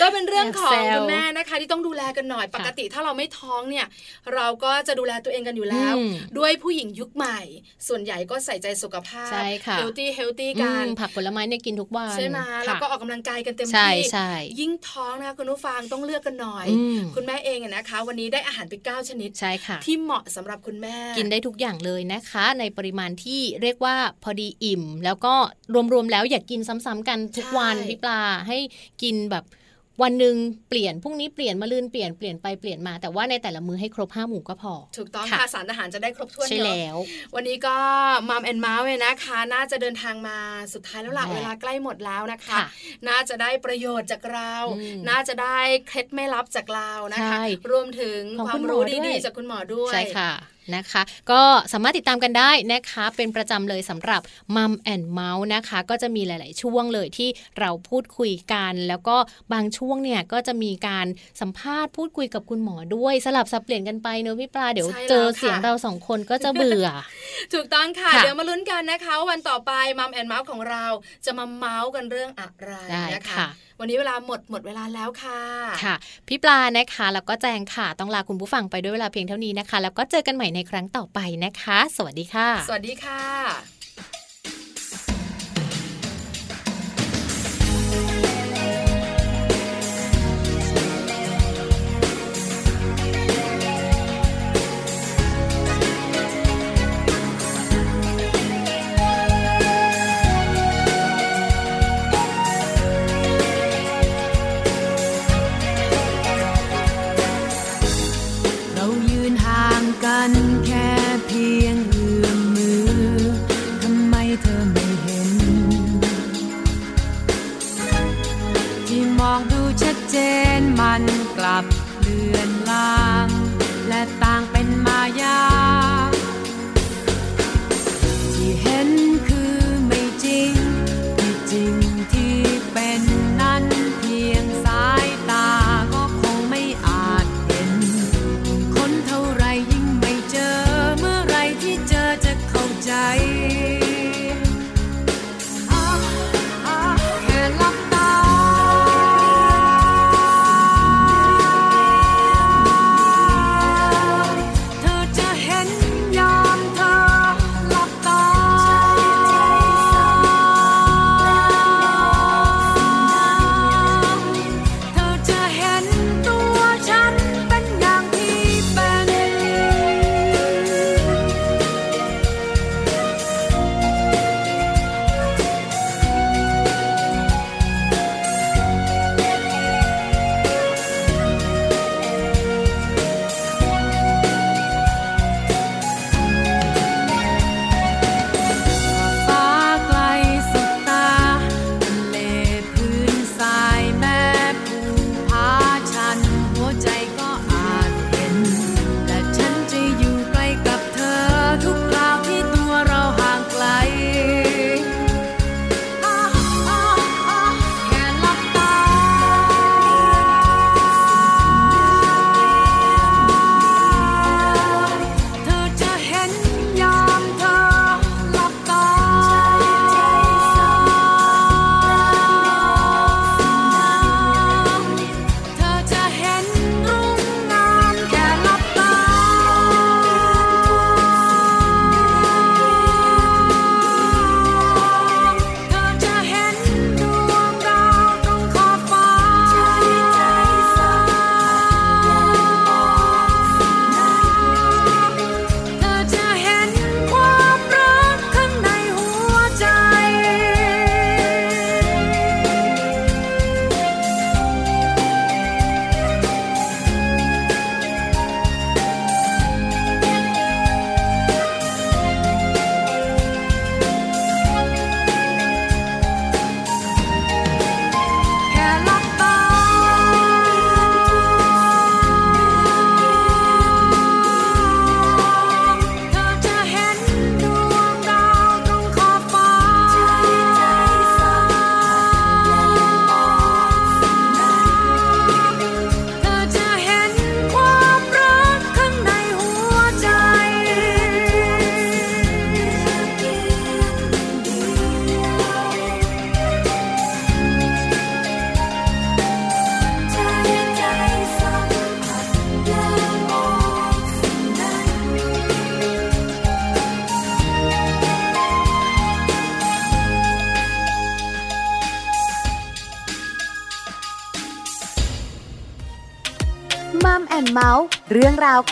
Speaker 4: ก็เป็นเรื่องของ
Speaker 3: แซว
Speaker 4: คุณแม่นะคะ ที่ต้องดูแลกันหน่อย
Speaker 3: ค่ะ
Speaker 4: ปกติถ้าเราไม่ท้องเนี่ย เราก็จะดูแลตัวเองกันอยู่แล้ว
Speaker 3: อืม
Speaker 4: ด้วยผู้หญิงยุคใหม่ ส่วนใหญ่ก็ใส่ใจสุขภาพ
Speaker 3: ใช่ค่ะ
Speaker 4: healthy healthy
Speaker 3: อื
Speaker 4: กัน
Speaker 3: มผักผลไม้เนี่ยกินทุกวัน
Speaker 4: ใช่ไหม
Speaker 3: ค่ะ
Speaker 4: แล้วก็ออกกำลังกายกันเต็ม
Speaker 3: ใช่
Speaker 4: ที่
Speaker 3: ใช่
Speaker 4: ยิ่งท้องนะคะคุณผู้ฟังต้องเลือกกันหน่อย
Speaker 3: อืม
Speaker 4: คุณแม่เองอะนะคะ วันนี้ได้อาหารไปเก้าชนิด
Speaker 3: ใช่ค่ะ
Speaker 4: ที่เหมาะสำหรับคุณแม่
Speaker 3: กินได้ทุกอย่างเลยนะคะ ในปริมาณที่เรียกว่าพอดีอิ่ม แล้วก็รวมๆแล้วอย่ากกินซ้ำๆกันทุกวัน
Speaker 4: ใช่
Speaker 3: พี่ปลาให้กินแบบวันหนึ่งเปลี่ยนพรุ่งนี้เปลี่ยนมาลื่นเปลี่ยนเปลี่ยนไปเปลี่ยนมาแต่ว่าในแต่ละมื้อให้ครบห้าหมู่ก็พอ
Speaker 4: ถูกต้อง
Speaker 3: ค่ะ
Speaker 4: ค่ะสารอาหารจะได้ครบถ้วน
Speaker 3: ใช่
Speaker 4: เนอะ
Speaker 3: แล้ว
Speaker 4: วันนี้ก็มัมแอนเมาส์นะคะ น่าจะเดินทางมาสุดท้ายแล้วล่ะ
Speaker 3: แหละ
Speaker 4: เวลาใกล้หมดแล้วนะคะ
Speaker 3: ค่ะ
Speaker 4: น่าจะได้ประโยชน์จากเรา
Speaker 3: อืม
Speaker 4: น่าจะได้เคล็ดไม่ลับจากเรานะคะ
Speaker 3: ใช่
Speaker 4: รวมถึง
Speaker 3: ของ
Speaker 4: ควา
Speaker 3: คุ
Speaker 4: ม
Speaker 3: ณหมอ
Speaker 4: รู้
Speaker 3: ด้วย
Speaker 4: ดีๆจากคุณหมอด้วย
Speaker 3: ใช่ค่ะ นะคะ ก็สามารถติดตามกันได้นะคะ เป็นประจำเลยสำหรับมัมแอนเมาส์นะคะ ก็จะมีหลาย ๆ ช่วงเลยที่เราพูดคุยกัน แล้วก็บางช่วงเนี่ยก็จะมีการสัมภาษณ์พูดคุยกับคุณหมอด้วย สลับสับเปลี่ยนกันไปเนอะพี่ปลาเดี๋ยว
Speaker 4: ใช่แล้ว
Speaker 3: เจอเสียง
Speaker 4: ค่ะ
Speaker 3: เราสองคนก็จะเบื่อ
Speaker 4: ถูกต้องค่ะ
Speaker 3: ค่ะ
Speaker 4: เดี๋ยวมาลุ้นกันนะคะว่าวันต่อไปมัมแอนเมาส์ของเราจะมาเมาส์กันเรื่องอะไร
Speaker 3: ได้
Speaker 4: นะคะ
Speaker 3: ค่ะ
Speaker 4: วันนี้เวลาหมดหมดเวลาแล้วค่ะ
Speaker 3: ค่ะ พี่ปลานะคะ แล้วก็แจงค่ะต้องลาคุณผู้ฟังไปด้วยเวลาเพียงเท่านี้นะคะ แล้วก็เจอกันใหม่ในครั้งต่อไปนะคะ สวัสดีค่ะ
Speaker 4: สวัสดีค่ะ
Speaker 7: กันแค่เพียงเอื้อมมือ ทำไมเธอไม่เห็น ที่มองดูชัดเจนมันกลับเลือนลาง และต่างเป็นมายา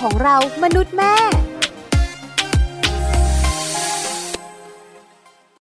Speaker 1: ของเรามนุษย์แม่